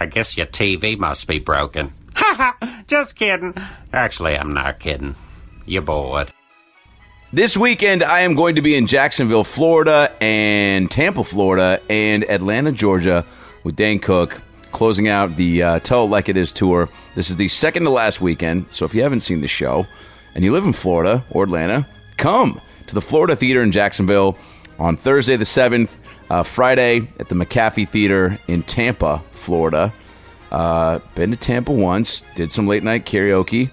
I guess your TV must be broken. Ha! Just kidding. Actually, I'm not kidding. You're bored. This weekend, I am going to be in Jacksonville, Florida, and Tampa, Florida, and Atlanta, Georgia, with Dane Cook, closing out the uh, Tell It Like It Is tour. This is the second to last weekend, so if you haven't seen the show and you live in Florida or Atlanta, come to the Florida Theater in Jacksonville on Thursday the 7th, uh, Friday at the Mahaffey Theater in Tampa, Florida. Uh, been to Tampa once, did some late night karaoke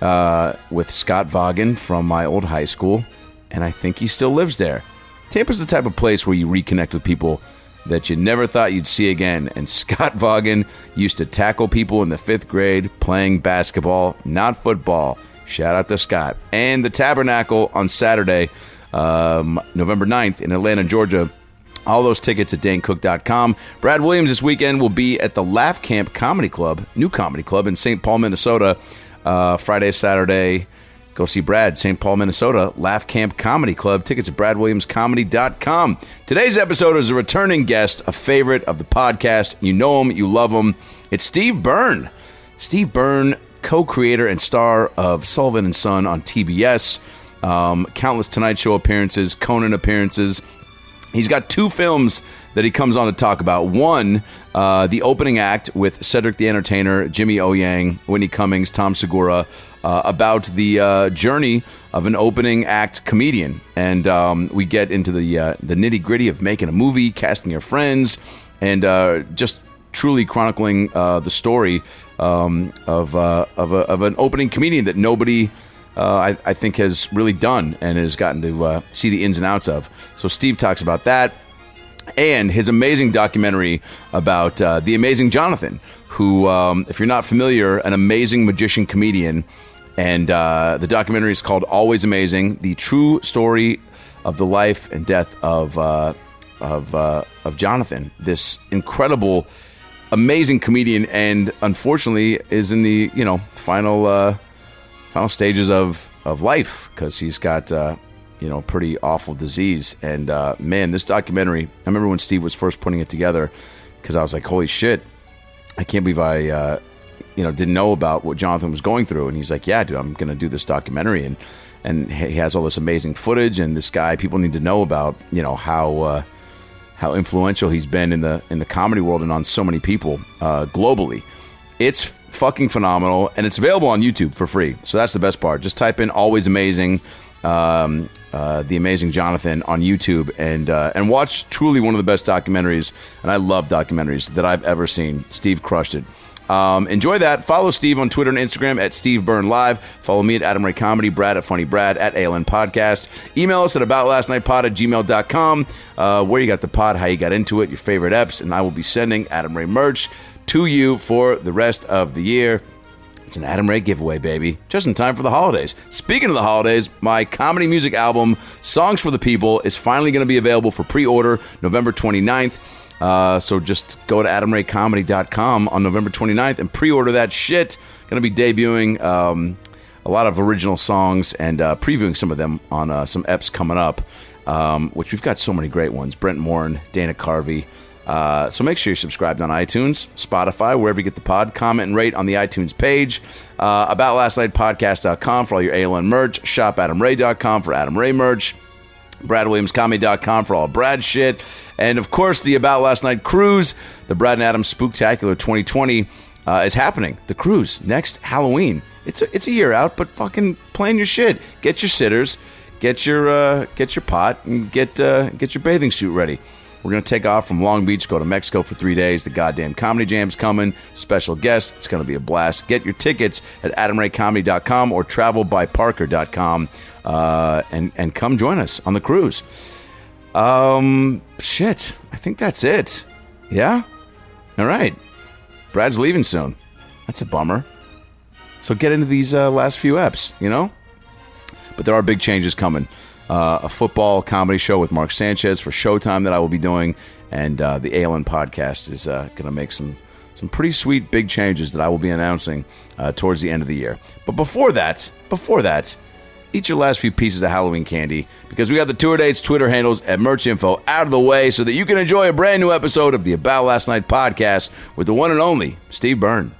uh, with Scott Vaughan from my old high school, and I think he still lives there. Tampa's the type of place where you reconnect with people that you never thought you'd see again. And Scott Vaughan used to tackle people in the fifth grade playing basketball, not football. Shout out to Scott. And the Tabernacle on Saturday um, November 9th in Atlanta, Georgia. All those tickets at danecook.com. Brad Williams this weekend will be at the Laugh Camp Comedy Club, new comedy club in St. Paul, Minnesota, uh, Friday, Saturday. Go see Brad, St. Paul, Minnesota, Laugh Camp Comedy Club. Tickets at bradwilliamscomedy.com. Today's episode is a returning guest, a favorite of the podcast. You know him, you love him. It's Steve Byrne. Steve Byrne, co creator and star of Sullivan and Son on TBS um, countless Tonight Show appearances, Conan appearances. He's got two films that he comes on to talk about. One, uh, the opening act with Cedric the Entertainer, Jimmy O Yang, Whitney Cummings, Tom Segura, uh, about the uh, journey of an opening act comedian, and um, we get into the uh, the nitty gritty of making a movie, casting your friends, and uh, just truly chronicling uh, the story um, of of, a, of an opening comedian that nobody I, I, think has really done and has gotten to uh, see the ins and outs of. So Steve talks about that and his amazing documentary about uh, the amazing Jonathan, who, um, if you're not familiar, an amazing magician comedian. And uh, the documentary is called Always Amazing: The True Story of the Life and Death of uh, of uh, of Jonathan. This incredible, amazing comedian, and unfortunately is in the you know final final stages of of life because he's got uh, you know pretty awful disease. And uh, man, this documentary. I remember when Steve was first putting it together because I was like, holy shit, I can't believe I. Uh, you know, didn't know about what Jonathan was going through, and he's like, "Yeah, dude, I'm going to do this documentary," and and he has all this amazing footage, and this guy, people need to know about, you know, how uh, how influential he's been in the in the comedy world and on so many people uh, globally. It's fucking phenomenal, and it's available on YouTube for free. So that's the best part. Just type in "Always Amazing," um, uh, the amazing Jonathan on YouTube, and uh, and watch truly one of the best documentaries. And I love documentaries that I've ever seen. Steve crushed it. Um, enjoy that. Follow Steve on Twitter and Instagram at Steve Byrne Live. Follow me at Adam Ray Comedy, Brad at Funny Brad, at ALN Podcast. Email us at aboutlastnightpod at gmail.com. Uh, where you got the pod, how you got into it, your favorite eps, and I will be sending Adam Ray merch to you for the rest of the year. It's an Adam Ray giveaway, baby, just in time for the holidays. Speaking of the holidays, my comedy music album, Songs for the People, is finally going to be available for pre order November 29th. Uh, so just go to adamraycomedy.com on November 29th and pre order that shit. Going to be debuting um, a lot of original songs and uh, previewing some of them on uh, some EPs coming up, um, which we've got so many great ones Brent Morin, Dana Carvey. Uh, so make sure you're subscribed on iTunes, Spotify, wherever you get the pod. Comment and rate on the iTunes page. Uh, AboutLastNightPodcast.com for all your ALN merch. ShopAdamRay.com for Adam Ray merch. BradWilliamsComedy.com for all Brad shit. And of course, the About Last Night cruise, the Brad and Adam Spooktacular 2020 uh, is happening. The cruise next Halloween. It's a, it's a year out, but fucking plan your shit. Get your sitters, get your uh, get your pot, and get uh, get your bathing suit ready. We're going to take off from Long Beach, go to Mexico for three days. The goddamn Comedy Jam's coming. Special guest. It's going to be a blast. Get your tickets at adamraycomedy.com or travelbyparker.com uh, and, and come join us on the cruise. Um, shit. I think that's it. Yeah? All right. Brad's leaving soon. That's a bummer. So get into these uh, last few eps, you know? But there are big changes coming. Uh, a football comedy show with Mark Sanchez for Showtime that I will be doing, and uh, the ALN podcast is uh, going to make some some pretty sweet big changes that I will be announcing uh, towards the end of the year. But before that, before that, eat your last few pieces of Halloween candy because we got the tour dates, Twitter handles, and merch info out of the way so that you can enjoy a brand new episode of the About Last Night podcast with the one and only Steve Byrne.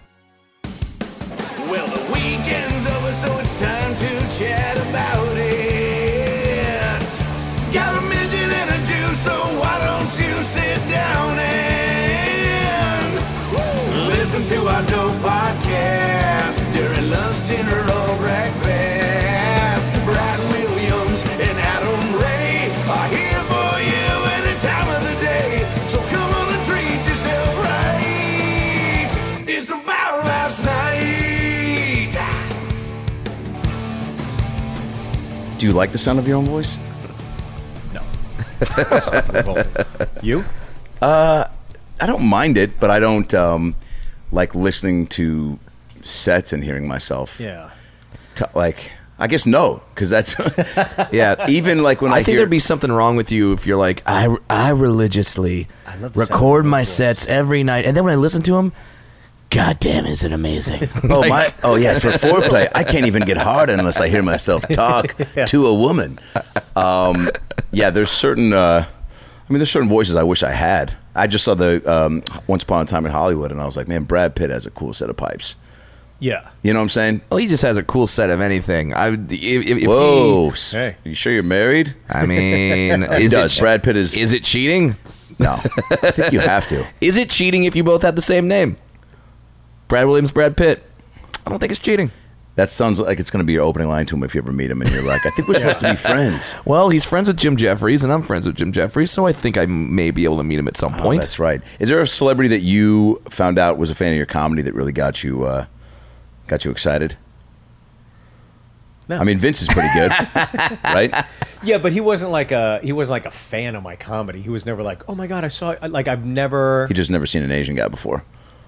You like the sound of your own voice? No. you? Uh, I don't mind it, but I don't um, like listening to sets and hearing myself. Yeah. T- like, I guess no, because that's Yeah. even like when I, I think hear. there'd be something wrong with you if you're like, I, I religiously love record my voice. sets every night. And then when I listen to them, God damn, is it amazing. Oh Like, my! Oh yes, for foreplay, I can't even get hard unless I hear myself talk to a woman. Um, yeah, there's certain. Uh, I mean, there's certain voices I wish I had. I just saw the um, Once Upon a Time in Hollywood, and I was like, man, Brad Pitt has a cool set of pipes. Yeah. You know what I'm saying? Well, he just has a cool set of anything. I, if, if if Whoa! He, Hey. You sure you're married? I mean, He is does. It, Brad Pitt is. is it cheating? no, I think you have to. Is it cheating if you both have the same name? Brad Williams, Brad Pitt. I don't think it's cheating. That sounds like it's going to be your opening line to him if you ever meet him, and you're like, I think we're supposed to be friends. Well, he's friends with Jim Jeffries, and I'm friends with Jim Jeffries, so I think I may be able to meet him at some Oh, point. that's right. Is there a celebrity that you found out was a fan of your comedy that really got you uh, got you excited? No. I mean, Vince is pretty good, right? Yeah, but he wasn't like a he wasn't like a fan of my comedy. He was never like, oh my god, I saw like I've never. He just never seen an Asian guy before.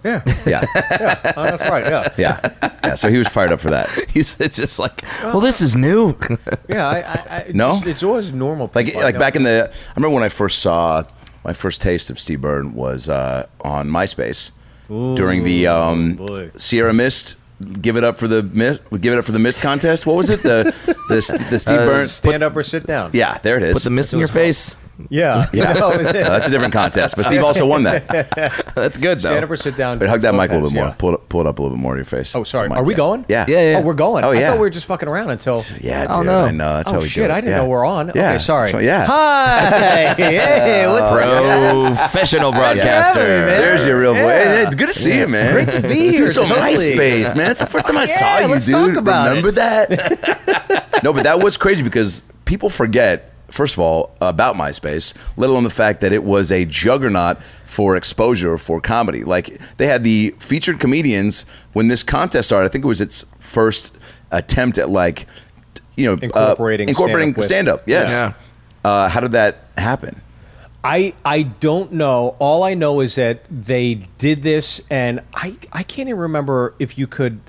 Yeah, Yeah, oh, that's right. Yeah, yeah, yeah. So he was fired up for that. He's it's just like, well, this is new. yeah. I, I, I No? just- it's always normal. Like like back in the, I remember when I first saw my first taste of Steve Byrne was uh, on MySpace during the um, boy. Sierra Mist. Give it up for the mist. Give it up for the mist contest. What was it? The the, the Steve Uh, Byrne. stand up or sit down. Yeah, there it is. Put the mist in your face. Yeah, Yeah, No, it that's a different contest. But Steve also won that. That's good though. stand up or sit down. But hug that mic a little bit more. Yeah. Pull it, pull it up a little bit more to your face. Oh, sorry. Are we yeah. going? Yeah. Yeah, yeah. Oh, we're going. Oh, yeah. I thought we were just fucking around until. Yeah, dude. Oh, no. I know. That's oh how we shit! do it. I didn't Yeah. know we're on. Yeah. Okay, sorry. So, yeah. Hi. hey, what's up? Professional broadcaster. There's your real voice. Yeah. Hey, it's good to see you, man. Great to be here. Dude, here, so totally. MySpace, man. It's the first time I saw you, dude. talk Remember that? no, but that was crazy because people forget. First of all, about MySpace, let alone the fact that it was a juggernaut for exposure for comedy. Like they had the featured comedians when this contest started. I think it was its first attempt at like, you know, uh, Incorporating incorporating stand-up stand up. Yes. Yeah. Uh, how did that happen? I I don't know. All I know is that they did this, and I I can't even remember if you could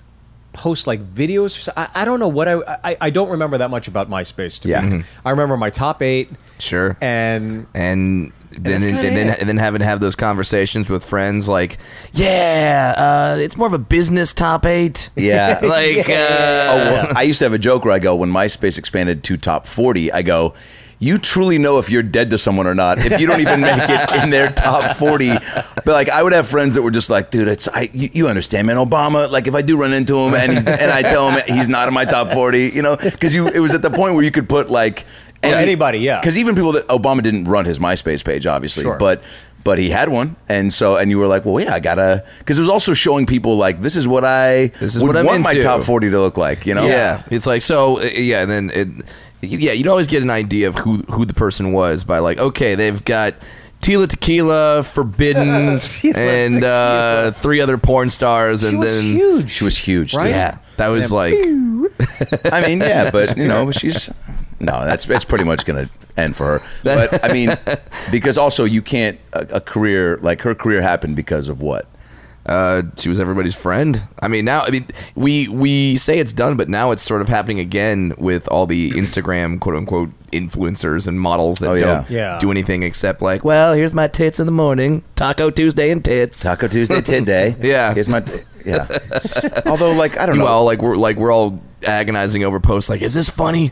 post like videos. Or so, I, I don't know what I, I I don't remember that much about MySpace. To Yeah. me. Mhm. I remember my top eight, Sure. and and then that's and, kinda then and then having to have those conversations with friends like, yeah, uh, it's more of a business top eight. Yeah. like, Oh, uh, well, I used to have a joke where I go, when MySpace expanded to top 40, I go, you truly know if you're dead to someone or not if you don't even make it in their top 40. But like, I would have friends that were just like, dude, it's, I, you, you understand, man, Obama, like if I do run into him and, he, and I tell him he's not in my top 40, you know, because you, it was at the point where you could put like, anybody, yeah. Because even people that Obama didn't run his MySpace page, obviously, Sure. but but he had one, and so and you were like, well, yeah, I gotta, because it was also showing people like this is what I This is would what I'm want my top forty to look like, you know? yeah, it's like so. uh, Yeah, and then it, yeah, you'd always get an idea of who who the person was by like, okay, they've got. Tila Tequila, Forbidden, Tila and uh, three other porn stars, she and was then huge. She was huge, Right? yeah, that was And like I mean, yeah, but you know, she's no, that's it's pretty much gonna end for her. But I mean, because also you can't a, a career like her career happened because of what Uh, she was everybody's friend. I mean, now I mean we we say it's done, but now it's sort of happening again with all the Instagram quote unquote influencers and models that Oh, yeah. don't Yeah. do anything except like, well, here's my tits in the morning, Taco Tuesday and tits. Taco Tuesday, Tin Day. Yeah. Here's my. Yeah. Although, like, I don't know. Well, like we're like we're all agonizing over posts like, is this funny?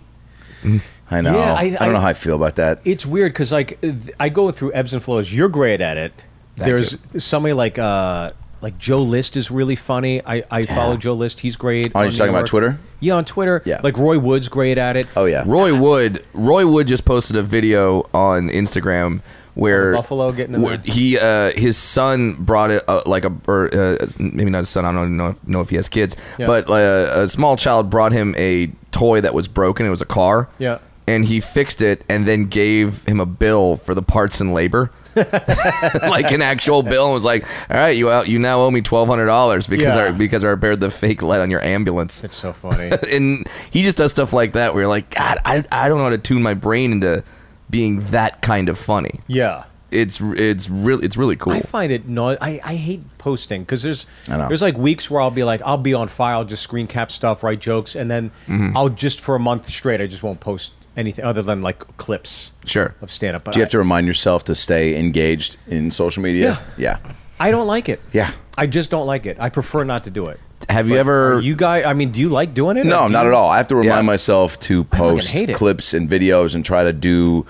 I know. Yeah, I, I- don't know I- how I feel about that. It's weird because like th- I go through ebbs and flows. You're great at it. There's somebody like uh like Joe List is really funny. I, I follow Joe List. He's great. Oh, you're talking New about Twitter? Yeah, on Twitter. Yeah. Like Roy Wood's great at it. Oh yeah. Roy Wood. Roy Wood just posted a video on Instagram where the buffalo getting in where there? he uh, his son brought it uh, like a or uh, maybe not his son. I don't know if, know if he has kids, Yeah. but uh, a small child brought him a toy that was broken. It was a car. Yeah. And he fixed it and then gave him a bill for the parts and labor. like an actual bill and was like, "All right, you out, you now owe me twelve hundred dollars because Yeah. I because I repaired the fake light on your ambulance." It's so funny. and he just does stuff like that where you're like, God, I, I don't know how to tune my brain into being that kind of funny. yeah. It's it's really it's really cool. I find it no. I, I hate posting because there's I know. there's like weeks where I'll be like I'll be on fire, I'll just screen cap stuff, write jokes, and then Mm-hmm. I'll just for a month straight I just won't post anything other than like clips sure. of stand up. Do you have I, to remind yourself to stay engaged in social media? Yeah. yeah. I don't like it. Yeah. I just don't like it. I prefer not to do it. Have you ever? Are you guys? I mean, do you like doing it? No, not you- at all. I have to remind Yeah. myself to post clips and videos and try to do,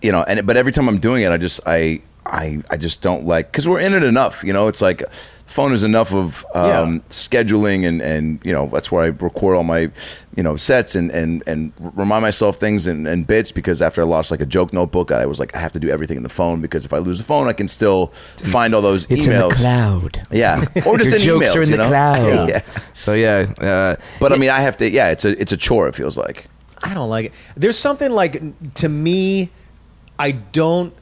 you know. And but every time I'm doing it, I just I I I just don't like because we're in it enough. You know, it's like phone is enough of um, Yeah. scheduling and and you know that's where I record all my you know sets and and and remind myself things and, and bits because after I lost like a joke notebook, I was like I have to do everything in the phone because if I lose the phone, I can still find all those emails. cloud. Yeah, or just Your in jokes emails, are in you the cloud. yeah. So yeah, uh, But I mean, I have to. Yeah, it's a it's a chore. It feels like. I don't like it. There's something like to me, I don't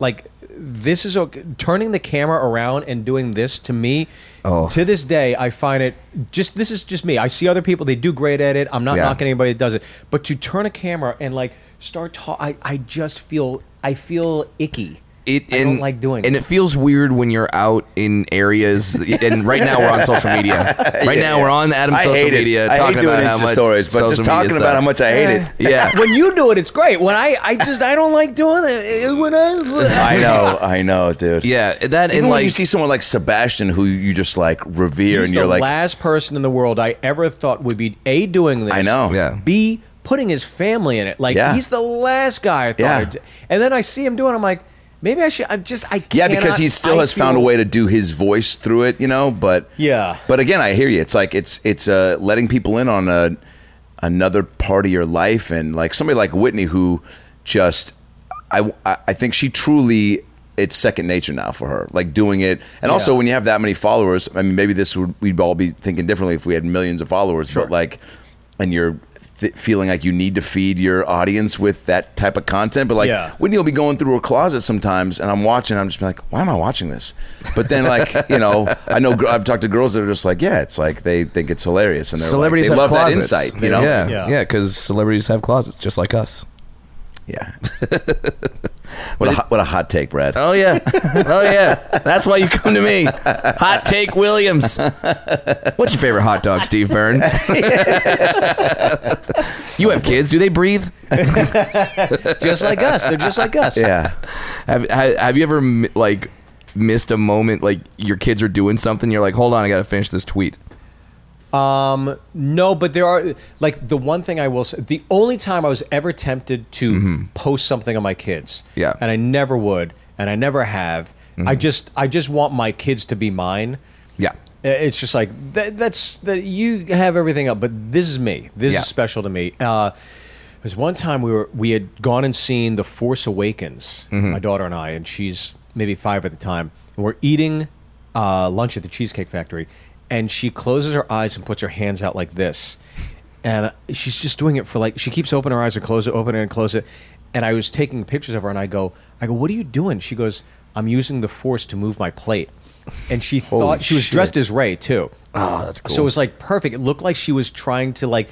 like. This is okay. turning the camera around and doing this to me. Oh. To this day, I find it just. This is just me. I see other people; they do great at it. I'm not Yeah. knocking anybody that does it, but to turn a camera and like start talk, I I just feel I feel icky. It I and, don't like doing and it. it feels weird when you're out in areas and right now we're on social media right now we're on Adam's I social media it. I talking hate doing about how Insta much stories, but just talking media about how much I hate it. yeah when you do it, it's great. When I I just I don't like doing it. When I I know, I know, dude. yeah that Even and when like you see someone like Sebastian, who you just like revere, He's and you're the like, last person in the world I ever thought would be a doing this. I know. Yeah. B putting his family in it. Like Yeah. he's the last guy I thought. Yeah. I'd- and then I see him doing. it, I'm like, maybe I should. I'm just. I yeah, because he still I has found a way to do his voice through it, you know. But Yeah. but again, I hear you. It's like it's it's uh, letting people in on a another part of your life, and like somebody like Whitney, who just I I I think she truly. It's second nature now for her, like doing it, and also when you have that many followers. I mean, maybe this would we'd all be thinking differently if we had millions of followers, but like, and you're th- feeling like you need to feed your audience with that type of content. But like, Yeah. Whitney will be going through her closet sometimes, and I'm watching. I'm just like, why am I watching this? But then, like, you know, I know gr- I've talked to girls that are just like, yeah, it's like they think it's hilarious, and they're celebrities like, they have love closets. that insight. You know, yeah Yeah. yeah because celebrities have closets just like us yeah. what a hot, what a hot take, Brad. oh yeah. Oh yeah. That's why you come to me. Hot take Williams. What's your favorite hot dog Steve Byrne? You have kids. Do they breathe? Just like us. They're just like us. Yeah, Have, have have you ever like missed a moment like your kids are doing something? You're like hold on. I got to finish this tweet Um, no, but there are like the one thing I will say. The only time I was ever tempted to post something on my kids, Mm-hmm. Yeah. Mm-hmm. and I never would, and I never have. I just, I just want my kids to be mine. yeah It's just like that, that's that you have everything up, but this is me. This Yeah. is special to me. Uh, there's one time we were we had gone and seen The Force Awakens, Mm-hmm. my daughter and I, and she's maybe five at the time, and we're eating uh, lunch at the Cheesecake Factory, and she closes her eyes and puts her hands out like this, and she's just doing it for like she keeps opening her eyes and close it, open it and close it, and I was taking pictures of her, and I go, I go, what are you doing? She goes, I'm using the Force to move my plate, and she thought she was shit. dressed as Rey too. oh that's cool So it was like perfect. It looked like she was trying to like,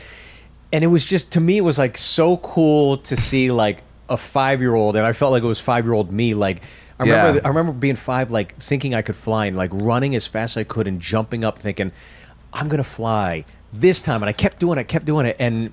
and it was just to me it was like so cool to see like a five year old, and I felt like it was five year old me. Like, I remember. Yeah. I remember being five, like thinking I could fly and like running as fast as I could and jumping up, thinking I'm gonna fly this time. And I kept doing it, kept doing it, and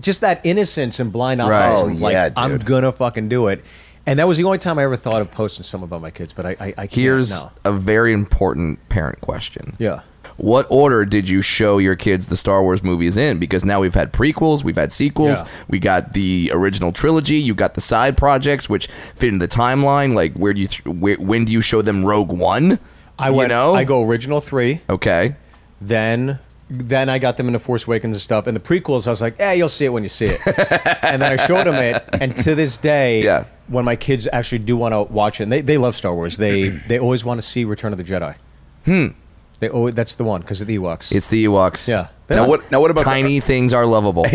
just that innocence and blind Right. optimism, Oh, like yeah, I'm gonna fucking do it. And that was the only time I ever thought of posting something about my kids. But I, I, I can't Here's now. a very important parent question. Yeah. What order did you show your kids the Star Wars movies in? Because now we've had prequels, we've had sequels, Yeah. we got the original trilogy, you got the side projects which fit in the timeline. Like, where do you, th- where, when do you show them Rogue One? I You went. know? I go original three. Okay. Then then I got them into Force Awakens and stuff. And the prequels, I was like, "Yeah, you'll see it when you see it." and then I showed them it, and to this day, Yeah. when my kids actually do want to watch it, and they, they love Star Wars. They they always want to see Return of the Jedi. Hmm. They always, that's the one because of the Ewoks. It's the Ewoks. yeah. Now what? Now what about Tiny things are lovable.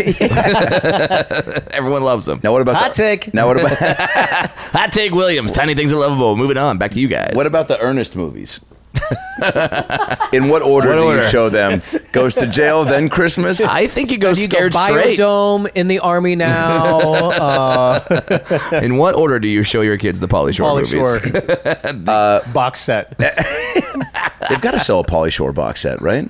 Everyone loves them. Now what about Hot the, take. Now what about Hot take Williams. Tiny things are lovable. Moving on. Back to you guys. what about the Ernest movies? In what order What do order? you show them? Goes to jail, then Christmas. I think you go Do you scared go straight. Biodome in the army now. uh, In what order do you show your kids the Pauly Shore Pauly movies? Shore box set. They've got to sell a Pauly Shore box set, right?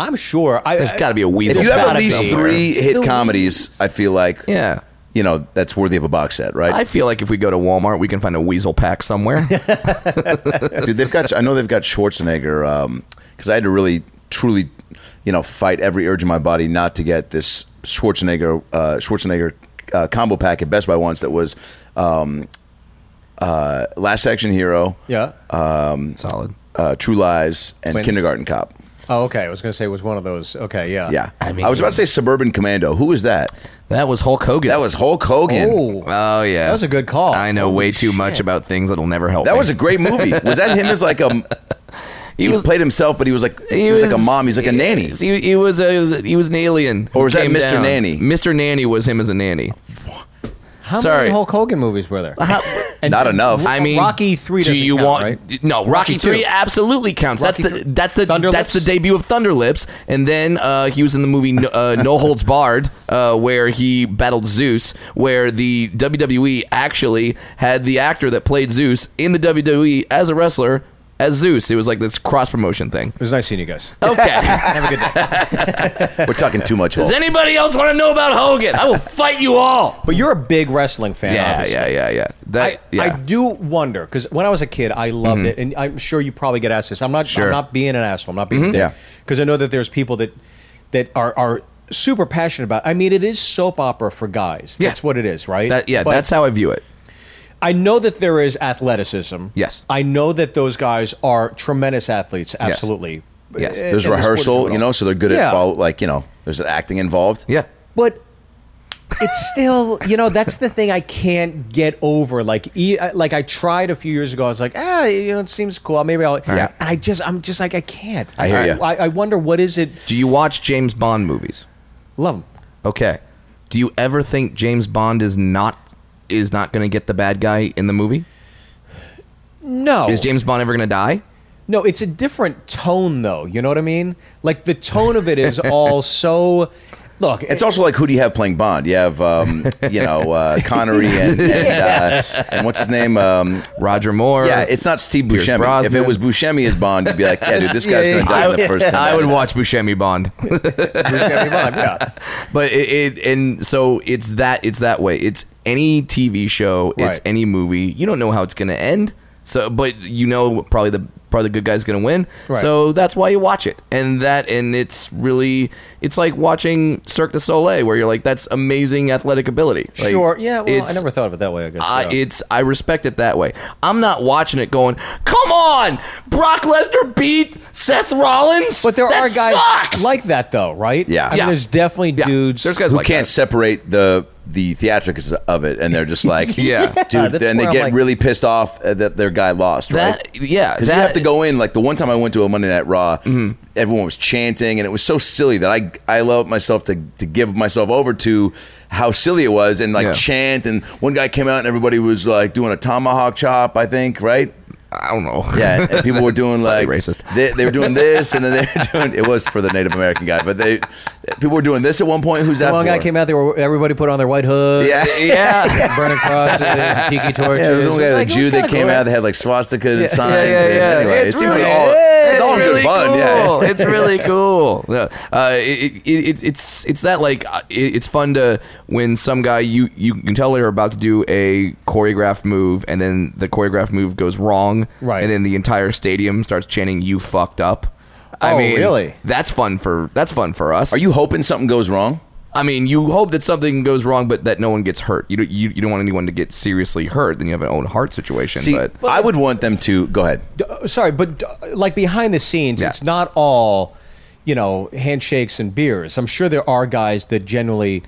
I'm sure. I, There's got to be a weasel. If you have at pack least somewhere. three hit The comedies, I feel like Yeah. You know that's worthy of a box set, right? I feel like if we go to Walmart, we can find a weasel pack somewhere. Dude, they've got. I know they've got Schwarzenegger because I had to really, truly, you know, fight every urge in my body not to get this Schwarzenegger uh, Schwarzenegger uh, combo pack at Best Buy once that was um, uh, Last Action Hero, yeah. um, Solid. uh, True Lies, and Wins. Kindergarten Cop. Oh, okay. I was gonna say it was one of those. Okay. Yeah. Yeah, I I, mean- was about to say Suburban Commando. Who was that? That was Hulk Hogan. That was Hulk Hogan. Oh. Oh yeah. That was a good call. I know Holy way too shit. much about things that'll never help. That me. was a great movie. Was that him as like a? He, was- played himself, but he was like he, was, like a mom. He's like a nanny. He, he was a he was an alien. Or was that came Mr. down. Nanny? Mr. Nanny was him as a nanny. How Sorry. many Hulk Hogan movies were there? And Not enough. I mean, Rocky three. Do you count, want right? no? Rocky, Rocky three two. absolutely counts. Rocky that's the that's the Thunder that's the debut of Thunder Lips, and then uh, he was in the movie No- uh, No Holds Barred, uh, where he battled Zeus, where the WWE actually had the actor that played Zeus in the WWE as a wrestler as Zeus. It was like this cross promotion thing. It was nice seeing you guys. Okay. Have a good day. We're talking too much. Does anybody else want to know about Hogan? I will fight you all. But you're a big wrestling fan. Yeah, obviously. yeah, yeah, yeah. That, I, yeah. I do wonder because when I was a kid, I loved mm-hmm. it, and I'm sure you probably get asked this. I'm not. Sure. I'm not being an asshole. I'm not being. Mm-hmm. Yeah. Because I know that there's people that that are are super passionate about. I mean, it is soap opera for guys. Yeah. That's what it is, right? that, yeah, But that's how I view it. I know that there is athleticism. Yes. I know that those guys are tremendous athletes. Absolutely. Yes. In- There's in the sport in rehearsal, you know, so they're good Yeah. at follow. Like you know, there's acting involved. Yeah. but it's still you know that's the thing I can't get over. Like e- I- like I tried a few years ago. I was like, ah, you know, it seems cool. Maybe I'll. Yeah. And I just I'm just like I can't. I hear ya. I, I wonder what is it. Do you watch James Bond movies? Love them. Okay. Do you ever think James Bond is not is not going to get the bad guy in the movie? No. Is James Bond ever going to die? No, it's a different tone though. You know what I mean? Like the tone of it is all so. Look, It's also like who do you have playing Bond? You have um, you know uh, Connery and and, uh, and what's his name? Um, Roger Moore. yeah, it's not Steve Pierce Buscemi. If it was Buscemi as Bond, you'd be like, yeah, dude, this guy's Yeah, going to die I, in the first. 10 I would minutes. watch Buscemi Bond. yeah. but it, it and so it's that it's that way. It's any TV show, it's any movie. You don't know how it's going to end. So, but you know probably the probably the good guy's going to win. Right. So that's why you watch it. And that and it's really it's like watching Cirque du Soleil, where you're like, that's amazing athletic ability. Like, sure. Yeah. Well, I never thought of it that way. I guess. I, yeah. it's I respect it that way. I'm not watching it going, come on, Brock Lesnar beat Seth Rollins. But there That are guys sucks!" like that, though, right? Yeah. I mean, there's definitely Yeah, dudes. There's guys who like can't that. separate the the theatrics of it, and they're just like, Yeah. dude. that's and they where I'm get like- really pissed off uh, that their guy lost, right? That yeah, Because that you have to go in like the one time I went to a Monday Night Raw, Mm-hmm. everyone was chanting, and it was so silly that I I allowed myself to to give myself over to how silly it was, and like Yeah. chant. And one guy came out, and everybody was like doing a tomahawk chop, I think, right? I don't know. Yeah, and people were doing like Slightly racist. They, they were doing this, and then they were doing. It was for the Native American guy, but they people were doing this at one point. Who's that? One guy came out there. where Everybody put on their white hood. Yeah, Yeah. burning crosses, tiki torches. Yeah, there was one guy, was a like- Jew that came cool. out. They had like swastika Yeah. signs. Yeah, yeah, yeah. Anyway, it's it seems really, like all, it's it's all really good fun. cool. Yeah, it's really cool. Yeah. Uh, it, it, it, it's it's that like uh, it, it's fun to when some guy you you can tell they're about to do a choreographed move and then the choreographed move goes wrong, Right. And then the entire stadium starts chanting "You fucked up." I Oh, mean, really? That's fun for that's fun for us. Are you hoping something goes wrong? I mean, you hope that something goes wrong, but that no one gets hurt. You don't, you, you don't want anyone to get seriously hurt. Then you have an Owen Hart situation. See, but I would want them to go ahead. Uh, sorry, but uh, like behind the scenes, Yeah. it's not all, you know, handshakes and beers. I'm sure there are guys that generally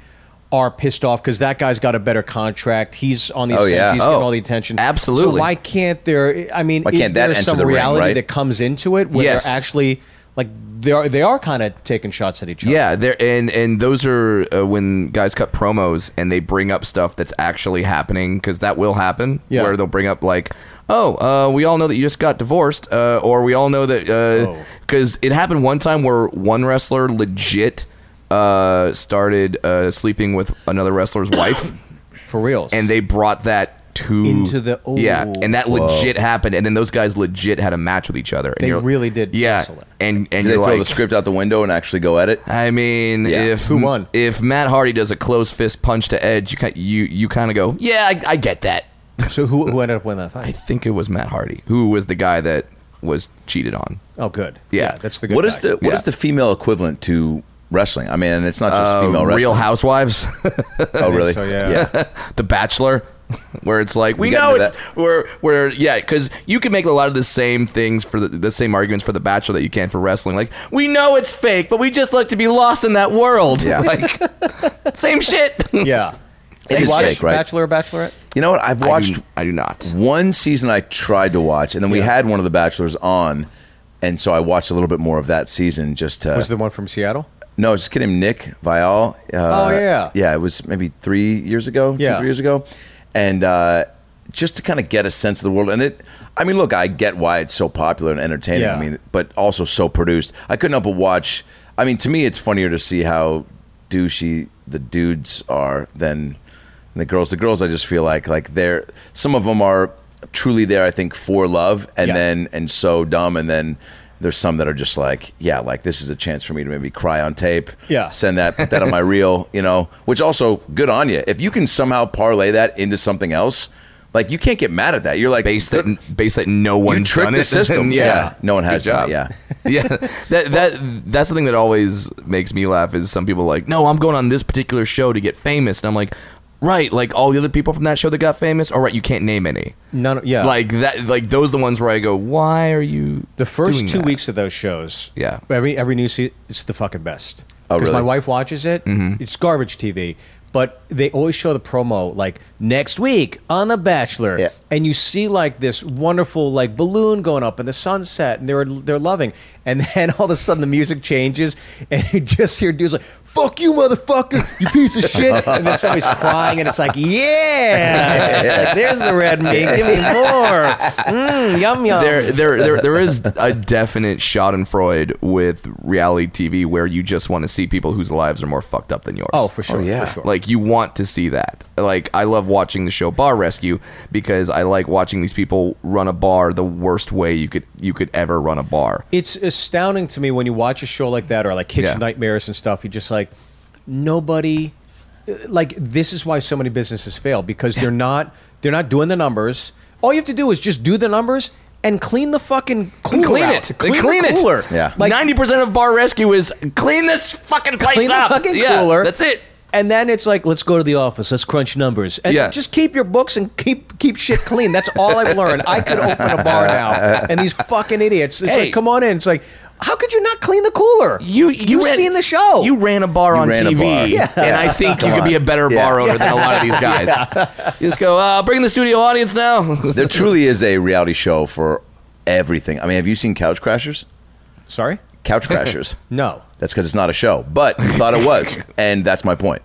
are pissed off because that guy's got a better contract. He's on the Oh, yeah. he's Oh, getting all the attention. absolutely. So why can't there? I mean, Why is can't that there enter some the ring, reality right? that comes into it where Yes. they're actually like they are they are kind of taking shots at each other? Yeah, there and and those are uh, when guys cut promos and they bring up stuff that's actually happening because that will happen. Yeah. where they'll bring up like, oh, uh, we all know that you just got divorced, uh, or we all know that Oh. because it happened one time where one wrestler legit uh, started uh, sleeping with another wrestler's wife, for reals. and they brought that. To, Into the- oh. yeah, and that legit happened, and then those guys legit had a match with each other. And They you're- really did yeah. wrestle it. And and Did they you're throw like, the script out the window and actually go at it? I mean, Yeah. if Who won? If Matt Hardy does a close fist punch to Edge, you ki- you you kind of go, yeah, I, I get that. so who who ended up winning that fight? I fight? think it was Matt Hardy who was the guy that was cheated on. Oh, good. Yeah. that's the good. What is guy. the what is Yeah. the female equivalent to wrestling? I mean, and it's not just Uh, female wrestling. Real Housewives, Oh, really? so, yeah. The Bachelor, where it's like we You got know into it's where where yeah, because you can make a lot of the same things for the, the same arguments for the Bachelor that you can for wrestling. Like we know it's fake, but we just like to be lost in that world. Yeah. like same shit. Yeah. It you is watch fake, right? Bachelor or Bachelorette? You know what? I've I watched do, I do not. one season. I tried to watch, and then we had one of the Bachelors on, and so I watched a little bit more of that season just to. Was the one from Seattle? No, it's just kidding. Nick Viall. Uh, Oh, yeah. yeah. It was maybe three years ago, Yeah. two three years ago, and uh, just to kind of get a sense of the world. And it, I mean, look, I get why it's so popular and entertaining. Yeah. I mean, but also so produced. I couldn't help but watch. I mean, to me, it's funnier to see how douchey the dudes are than the girls. The girls, I just feel like like they're some of them are truly there. I think for love, and Yeah. then and so dumb, and then. There's some that are just like, yeah, like this is a chance for me to maybe cry on tape. Yeah. Send that, put that on my reel, you know, which also good on you. If you can somehow parlay that into something else, like you can't get mad at that. You're like, base that base that no one tricked done the it. system. yeah. Yeah. No one has Good job. it, yeah. That that that's the thing that always makes me laugh is some people are like, no, I'm going on this particular show to get famous, and I'm like, right, like all the other people from that show that got famous. All right, you can't name any. None. Yeah. Like that, like those are the ones where I go, why are you? the first two that? weeks of those shows. Yeah. Every every new season, it's the fucking best. Oh, Because really? my wife watches it. Mm-hmm. It's garbage TV. But they always show the promo like next week on The Bachelor, Yeah. and you see like this wonderful like balloon going up in the sunset, and they're they're loving, and then all of a sudden the music changes, and you just hear dudes like "fuck you, motherfucker, you piece of shit," and then somebody's crying, and it's like, "Yeah, there's the red meat, give me more, mm, yum yum." there, there, there, there is a definite Schadenfreude with reality TV where you just want to see people whose lives are more fucked up than yours. Oh, for sure. yeah. For sure. Like you want to see that. Like I love watching the show Bar Rescue because I like watching these people run a bar the worst way you could you could ever run a bar. it's astounding to me when you watch a show like that or like Kitchen Yeah. Nightmares and stuff. You're just like, nobody, uh, like this is why so many businesses fail because they're not they're not doing the numbers. All you have to do is just do the numbers and clean the fucking cooler clean out. it. They Clean, clean the it. cooler. Yeah. like Ninety percent of Bar Rescue is clean this fucking place clean the up. fucking yeah, cooler. That's it. And then it's like, let's go to the office. Let's crunch numbers. And Yeah. just keep your books and keep keep shit clean. That's all I've learned. I could open a bar now, and these fucking idiots. It's Hey. like, come on in. It's like, how could you not clean the cooler? You you have ran- seen the show. You ran a bar on ran a TV, bar. Yeah. and I think you could be a better Yeah. bar owner than a lot of these guys. You just go, uh, bring the studio audience now. there truly is a reality show for everything. I mean, have you seen Couch Crashers? Sorry. Couch Crashers. No. That's because it's not a show, but you thought it was, and that's my point.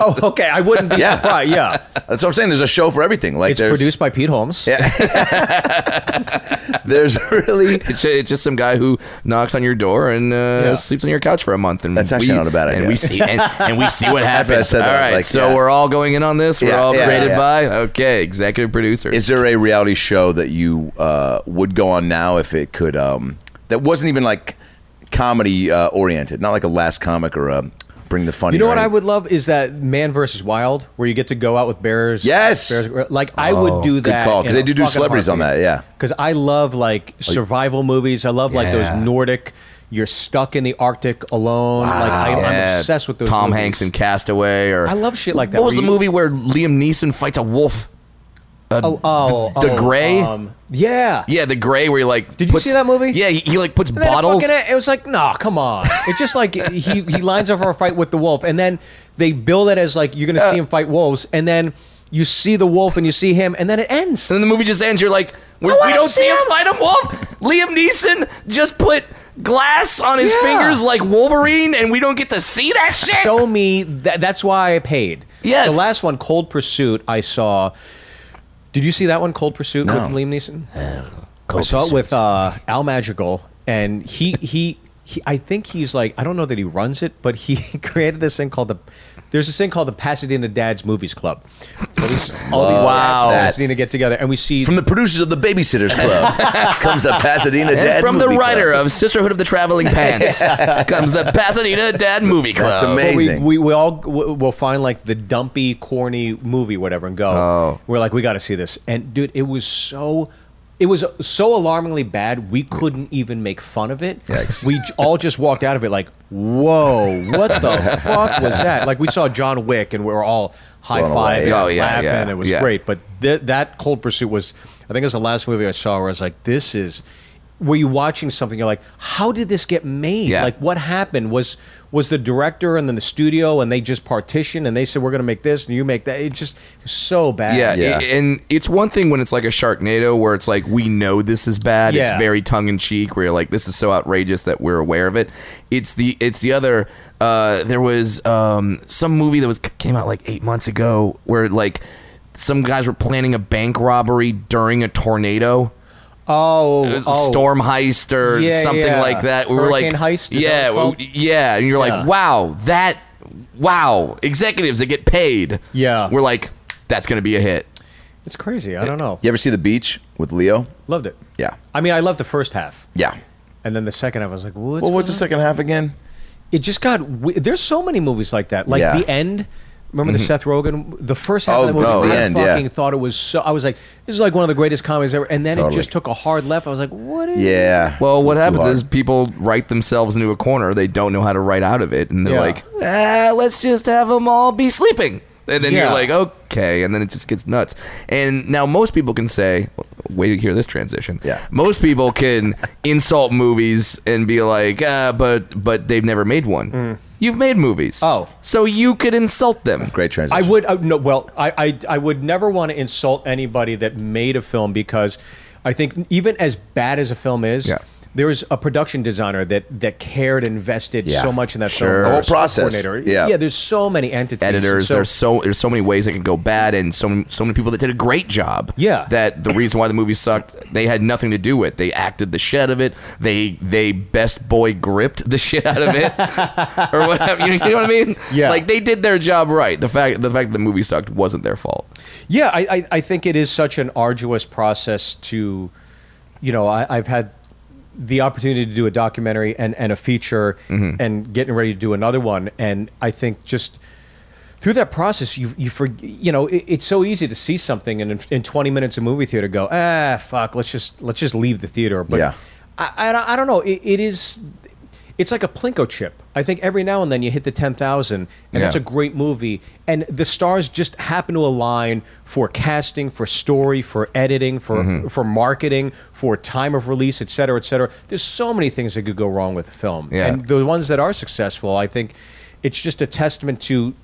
Oh, okay. I wouldn't be Yeah. surprised. Yeah. That's what I'm saying. There's a show for everything. Like It's there's produced by Pete Holmes. Yeah. there's really It's, it's just some guy who knocks on your door and uh, Yeah. sleeps on your couch for a month, and That's actually we, not a bad And idea. we see and, and we see what I happens. said All right, like, so yeah. we're all going in on this. We're Yeah, all yeah, created yeah. by okay, executive producer. Is there a reality show that you uh, would go on now if it could? Um, that wasn't even like comedy uh, oriented, not like a Last Comic or a Bring the Funny. You know or what I would love is that Man versus Wild, where you get to go out with bears. Yes! bears, like I would do Good that. call, 'cause they do do celebrities on that, yeah. because I love like survival movies. I love like Yeah. those Nordic. You're stuck in the Arctic alone. Like I, I'm Yeah, obsessed with those. Tom movies. Hanks in Castaway, or I love shit like that, What was the you- movie where Liam Neeson fights a wolf? Uh, Oh, oh, The oh, Grey? Um, yeah. yeah, the Grey where he like. Did you puts- see that movie? Yeah, he, he like puts then it bottles. fucking- It was like, nah, come on. It just like he he lines up for a fight with the wolf, and then they build it as like you're gonna see him fight wolves, and then you see the wolf and you see him, and then it ends. And then the movie just ends. You're like, we, we don't see him him. fight a wolf. Liam Neeson just put glass on his Yeah. fingers like Wolverine, and we don't get to see that shit. Show me that. That's why I paid. Yes. The last one, Cold Pursuit, I saw. Did you see that one, Cold Pursuit, No. with Liam Neeson? I saw it with uh, Al Madrigal, and he, he he. I think he's like I don't know that he runs it, but he created this thing called the. There's this thing called the Pasadena Dads Movies Club. All these, all these Wow. dads from Pasadena get together, and we see From the producers of the Babysitters Club comes the Pasadena and Dad from the writer Club. of Sisterhood of the Traveling Pants comes the Pasadena Dad Movie Club. That's amazing. we, we, we all w- will find like the dumpy, corny movie, whatever, and go. Oh. We're like, we got to see this. And dude, it was so, it was so alarmingly bad. We couldn't even make fun of it. Yikes. We all just walked out of it like, whoa, what the fuck was that? Like we saw John Wick, and we were all high Blown fiving, away. Oh, yeah, laughing. yeah, It was yeah. great. But th- that Cold Pursuit was, I think, it was the last movie I saw where I was like, this is. Were you watching something? You're like, how did this get made? Yeah. Like, what happened? Was was the director and then the studio and they just partitioned and they said we're going to make this and you make that? It just was so bad. Yeah, Yeah. i- and it's one thing when it's like a Sharknado where it's like we know this is bad. Yeah. It's very tongue in cheek where you're like this is so outrageous that we're aware of it. It's the it's the other. Uh, there was um, some movie that was came out like eight months ago where like some guys were planning a bank robbery during a tornado. Oh, It was a oh. storm heist or Yeah, something yeah. like that. We were like, Hurricane heist, yeah, we- yeah, and you're Yeah. like, wow, that, wow, executives that get paid. Yeah. we're like, that's gonna be a hit. It's crazy. I don't know. You ever see The Beach with Leo? Loved it. Yeah. I mean, I loved the first half, Yeah. and then the second half, I was like, what's What was the on? second half again? It just got. we- There's so many movies like that. Like Yeah. the end. Remember the Seth Rogen? The first half Oh, of the movie, oh, the I end, yeah. fucking thought it was so. I was like, this is like one of the greatest comedies ever. And then it Totally. just took a hard left. I was like, what is? Yeah. Well, what Too happens hard. is people write themselves into a corner. They don't know how to write out of it, and they're Yeah. like, ah, "Let's just have them all be sleeping." And then Yeah. you're like, "Okay," and then it just gets nuts. And now most people can say, "Wait to hear this transition." Yeah. Most people can insult movies and be like, ah, "But but they've never made one." You've made movies, Oh. so you could insult them. Great transition. I would uh, no. Well, I, I I would never want to insult anybody that made a film because I think even as bad as a film is, Yeah. There's a production designer that that cared, and invested Yeah. so much in that Sure. film. The whole process. coordinator. Yeah. yeah. There's so many entities. editors. So, there's so there's so many ways it can go bad, and so many, so many people that did a great job. Yeah. That the reason why the movie sucked, they had nothing to do with. They acted the shit out of it. They they best boy gripped the shit out of it, or whatever. You, you know what I mean? Yeah. Like they did their job right. The fact the fact that the movie sucked wasn't their fault. yeah, I, I I think it is such an arduous process to, you know, I, I've had the opportunity to do a documentary and, and a feature Mm-hmm. and getting ready to do another one. And I think just through that process, you you for you know it, it's so easy to see something and in, in 20 minutes of movie theater go ah fuck let's just let's just leave the theater. But Yeah. I, I, don't- I don't know. It, it is. It's like a plinko chip. I think every now and then you hit the ten thousand, and that's a great movie. And the stars just happen to align for casting, for story, for editing, for Mm-hmm. for marketing, for time of release, et cetera, et cetera. There's so many things that could go wrong with a film. Yeah. And the ones that are successful, I think, it's just a testament to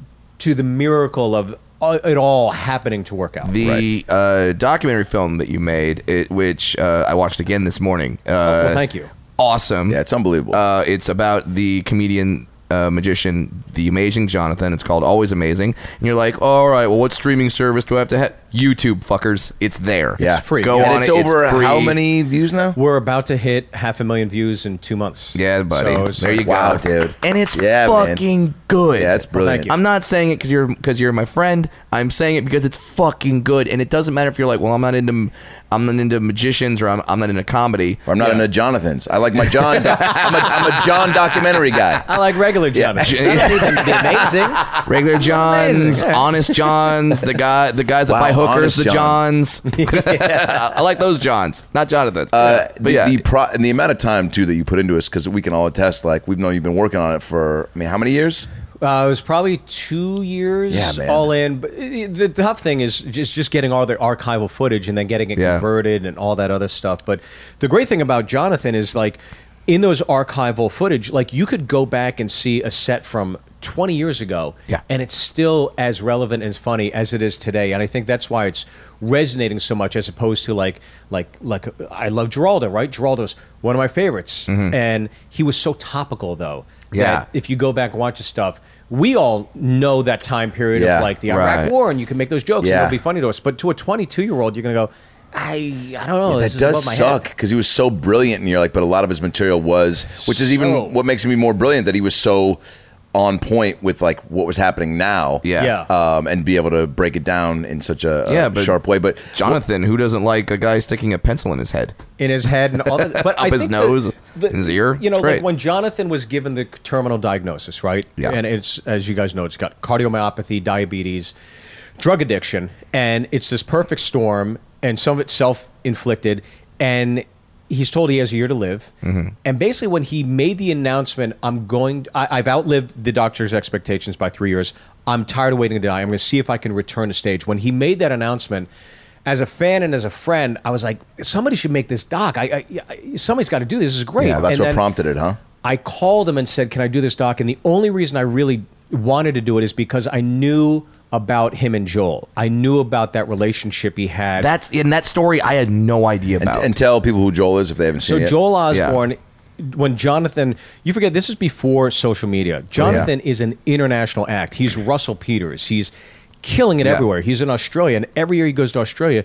to the miracle of uh, it all happening to work out. The uh, documentary film that you made, it, which uh, I watched again this morning. Uh, well, thank you. Awesome. yeah, it's unbelievable. Uh, it's about the comedian uh, magician, The Amazing Jonathan. It's called Always Amazing. And you're like, all right, well, what streaming service do I have to have? YouTube, fuckers. It's there. Yeah. free. Go Yeah. on and it's it. over free. how many views now? We're about to hit half a million views in two months. Yeah, buddy. So it's- there you Wow, go, dude. And it's Yeah, man. fucking good. Yeah, it's brilliant. you. I'm not saying it because you're because you're my friend. I'm saying it because it's fucking good, and it doesn't matter if you're like, well, I'm not into I'm not into magicians or I'm, I'm not into comedy. Or I'm not into Jonathan's. I like my John. doc- I'm, a, I'm a John documentary guy. I like regular Jonathan. Yeah. I don't need them to be amazing. Regular Johns, amazing. Honest Johns, the guy, the guys that Wow, buy hookers, the John. Johns. I like those Johns, not Jonathan's. Uh, but the, yeah, the pro- and the amount of time too that you put into us because we can all attest. Like we've known you've been working on it for. I mean, how many years? Uh, it was probably two years Yeah, all in. But uh, the tough thing is just just getting all the archival footage and then getting it Yeah. converted and all that other stuff. But the great thing about Jonathan is like in those archival footage, like you could go back and see a set from 20 years ago, Yeah. and it's still as relevant and funny as it is today. And I think that's why it's resonating so much, as opposed to like like like I love Giraldo, right? Giraldo's one of my favorites, and he was so topical though. Mm-hmm. Yeah. that if you go back and watch his stuff, we all know that time period Yeah, of like the Iraq right. War, and you can make those jokes Yeah. and it'll be funny to us. But to a 22 year old, you're gonna go, I I don't know. that this does suck because he was so brilliant, and you're like, but a lot of his material was, which is even what makes him be more brilliant that he was so on point with like what was happening now. Yeah. Yeah. Um, and be able to break it down in such a, a Yeah, but sharp way. But Jonathan, who doesn't like a guy sticking a pencil in his head? in his head and all that. But Up I his nose, the, in his ear. You know, like when Jonathan was given the terminal diagnosis, right? Yeah. And it's as you guys know, it's got cardiomyopathy, diabetes, drug addiction, and it's this perfect storm, and some of it's self-inflicted, and. He's told he has a year to live, Mm-hmm. and basically, when he made the announcement, "I'm going, I, I've outlived the doctor's expectations by three years. I'm tired of waiting to die. I'm going to see if I can return to stage." When he made that announcement, as a fan and as a friend, I was like, somebody should make this doc. I, I, I somebody's got to do this. This is great. yeah, that's And what prompted it, huh? I called him and said, "Can I do this doc?" And the only reason I really wanted to do it is because I knew about him and Joel. I knew about that relationship he had. That's in that story. I had no idea And, about. and tell people who Joel is if they haven't so seen it. So Joel Osborne. When Jonathan, you forget this is before social media. Oh, Jonathan is an international act. He's Russell Peters. He's killing it Yeah. everywhere. He's in Australia, and every year he goes to Australia.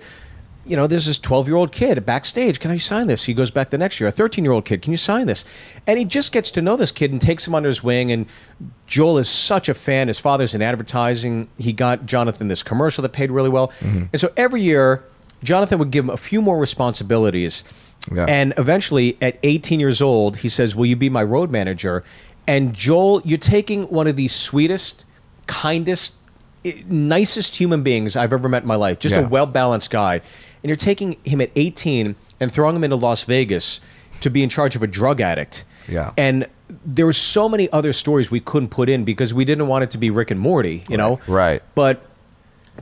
You know, there's this 12 year old kid backstage. Can I sign this? He goes back the next year. A 13 year old kid, can you sign this? And he just gets to know this kid and takes him under his wing. And Joel is such a fan. His father's in advertising. He got Jonathan this commercial that paid really well. Mm-hmm. And so every year, Jonathan would give him a few more responsibilities. Yeah. And eventually, at 18 years old, he says, Will you be my road manager? And Joel, you're taking one of the sweetest, kindest, nicest human beings I've ever met in my life. Just Yeah. a well balanced guy. And you're taking him at 18 and throwing him into Las Vegas to be in charge of a drug addict. Yeah. And there were so many other stories we couldn't put in because we didn't want it to be Rick and Morty, you know? Right. But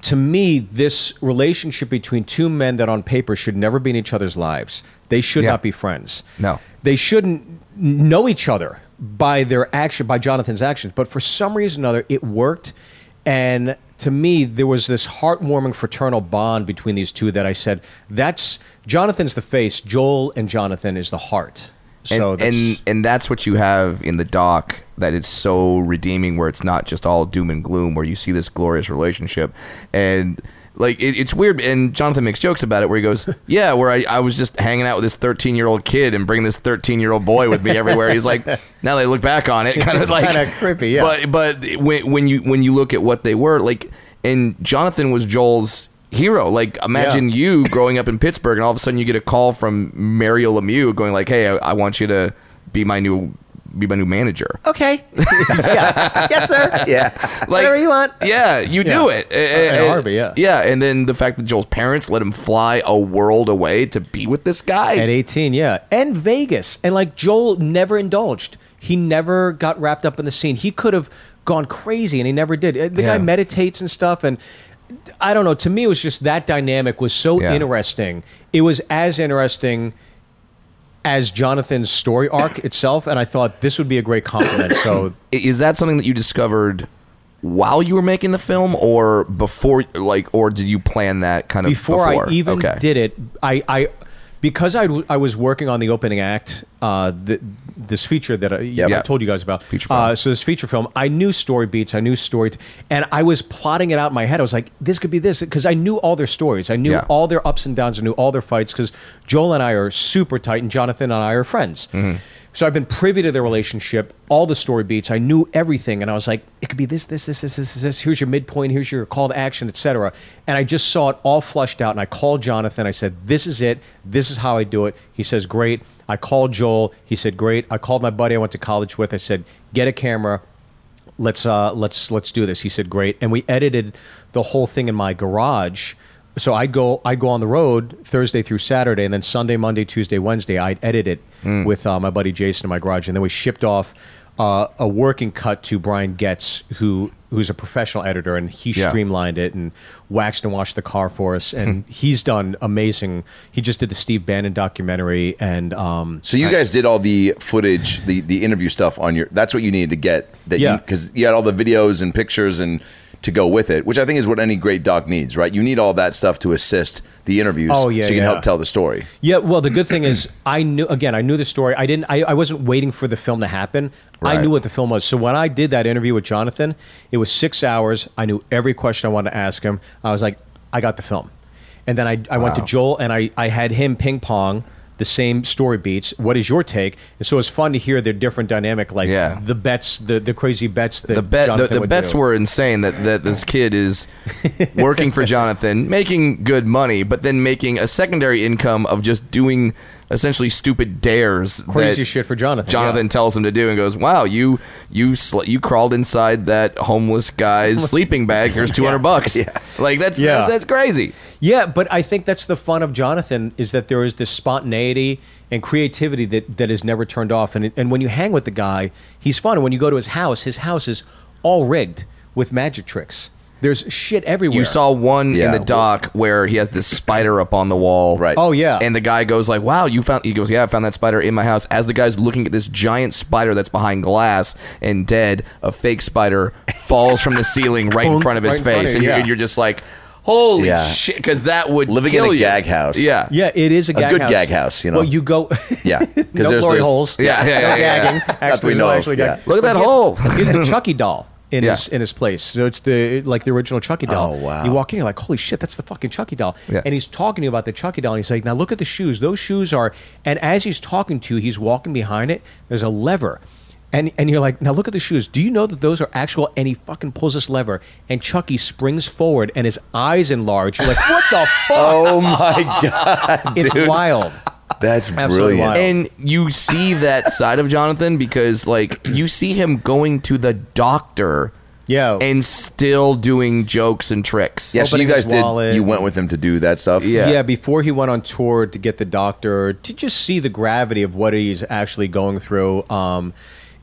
to me, this relationship between two men that on paper should never be in each other's lives, they should Yeah. not be friends. No. They shouldn't know each other by their action, by Jonathan's actions. But for some reason or other, it worked. And to me, there was this heartwarming fraternal bond between these two that I said, that's Jonathan's the face, Joel and Jonathan is the heart. and, that's, and and that's what you have in the doc that it's so redeeming where it's not just all doom and gloom where you see this glorious relationship and like it, it's weird and jonathan makes jokes about it where he goes yeah where I, I was just hanging out with this 13 year old kid and bringing this 13 year old boy with me everywhere he's like now they look back on it kind of like kinda creepy, yeah. but but when, when you when you look at what they were like and jonathan was joel's hero like imagine Yeah. you growing up in pittsburgh and all of a sudden you get a call from mario lemieux going like hey i, I want you to be my new be my new manager okay. yeah. Yes, sir. Yeah. like Whatever you want. yeah you do it in a heartbeat, yeah. yeah and then the fact that joel's parents let him fly a world away to be with this guy At 18, yeah. And Vegas. And like Joel never indulged. He never got wrapped up in the scene. He could have gone crazy and he never did. Uh, The Yeah. guy meditates and stuff and I don't know, to me it was just that dynamic was so Yeah. interesting. It was as interesting as Jonathan's story arc itself and I thought this would be a great compliment. So is that something that you discovered while you were making the film or before like or did you plan that kind of before, before, I even okay. did it, I, I because I, w- I was working on the opening act, uh, th- this feature that I, Yeah. I told you guys about. Feature film. Uh, so this feature film, I knew story beats, I knew story, t- and I was plotting it out in my head. I was like, this could be this because I knew all their stories. I knew Yeah. all their ups and downs. I knew all their fights because Joel and I are super tight, and Jonathan and I are friends. Mm-hmm. So I've been privy to their relationship, all the story beats. I knew everything, and I was like, it could be this, this, this, this, this, this. Here's your midpoint. Here's your call to action, etc. And I just saw it all flushed out, and I called Jonathan. I said, "This is it. This is how I do it." He says, "Great." I called Joel. He said, "Great." I called my buddy I went to college with. I said, "Get a camera." let's uh let's let's do this he said great and we edited the whole thing in my garage so i'd go i'd go on the road thursday through saturday and then sunday monday tuesday wednesday i'd edit it with uh, my buddy jason in my garage and then we shipped off uh, a working cut to brian getz who who's a professional editor and he Yeah. streamlined it and waxed and washed the car for us and he's done amazing he just did the steve bannon documentary and um So you guys did all the footage, the the interview stuff on your. That's what you needed to get. That Yeah. because you, had all the videos and pictures and to go with it, which I think is what any great doc needs, right? You need all that stuff to assist the interviews. Oh, yeah, so you can yeah. help tell the story. Yeah, well, the good thing is, I knew again. I knew the story. I didn't. I, I wasn't waiting for the film to happen. I knew what the film was. So when I did that interview with Jonathan, it was six hours. I knew every question I wanted to ask him. I was like, I got the film. And then I, I went to Joel and I, I had him ping pong the same story beats. What is your take? And so it's fun to hear their different dynamic, like Yeah. the bets, the the crazy bets that the bet the, Jonathan the would bets do. were insane that, that this kid is working for Jonathan, making good money, but then making a secondary income of just doing essentially stupid dares. crazy that shit for Jonathan. Jonathan yeah. tells him to do and goes, "Wow, you you sl- you crawled inside that homeless guy's sleeping bag. Here's 200 bucks." Yeah. Like that's Yeah. that's crazy. Yeah, but I think that's the fun of Jonathan is that there is this spontaneity and creativity that, that is never turned off. And, and when you hang with the guy, he's fun. And when you go to his house, his house is all rigged with magic tricks. There's shit everywhere. You saw one Yeah. in the dock where he has this spider up on the wall. Right. Oh yeah. And the guy goes like, "Wow, you found?" He goes, "Yeah, I found that spider in my house." As the guy's looking at this giant spider that's behind glass and dead, a fake spider falls from the ceiling right in front of his right in front face, of and, you, you're, yeah. and you're just like, "Holy Yeah. shit!" Because that would Living in kill a you. gag house. Yeah, yeah, it is a gag good house. gag house, you know? Well, you go. Yeah, because no there's glory there's- holes. Yeah, yeah, yeah, no yeah, yeah. gagging. Actually, we no know of, actually yeah. gagging. Look at that But he has- hole. He has the Chucky doll in Yeah. his in his place. So it's the like the original Chucky doll. Oh, wow. You walk in, you're like, holy shit, that's the fucking Chucky doll. Yeah. And he's talking to you about the Chucky doll, and he's like, now look at the shoes. Those shoes are. And as he's talking to you, he's walking behind it. There's a lever. And, and you're like, now look at the shoes. Do you know that those are actual? And he fucking pulls this lever, and Chucky springs forward, and his eyes enlarge. You're like, what the oh fuck? Oh my god, it's dude. wild. That's Absolutely brilliant. wild. And you see that side of Jonathan because, like, you see him going to the doctor Yeah. and still doing jokes and tricks. Yeah, so you opening guys his did. wallet. You went with him to do that stuff. Yeah. Yeah. before he went on tour to get the doctor, to just see the gravity of what he's actually going through. Um,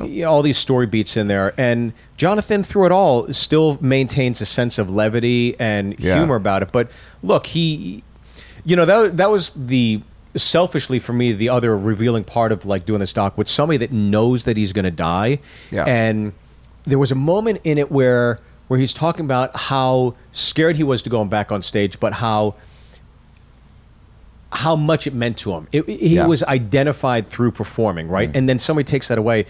yeah, all these story beats in there, and Jonathan, through it all, still maintains a sense of levity and Yeah. humor about it. But look, he, you know, that that was the selfishly for me the other revealing part of like doing this doc with somebody that knows that he's going to die, Yeah. and there was a moment in it where where he's talking about how scared he was to going back on stage, but how how much it meant to him. It, he Yeah. was identified through performing, right? Mm. And then somebody takes that away.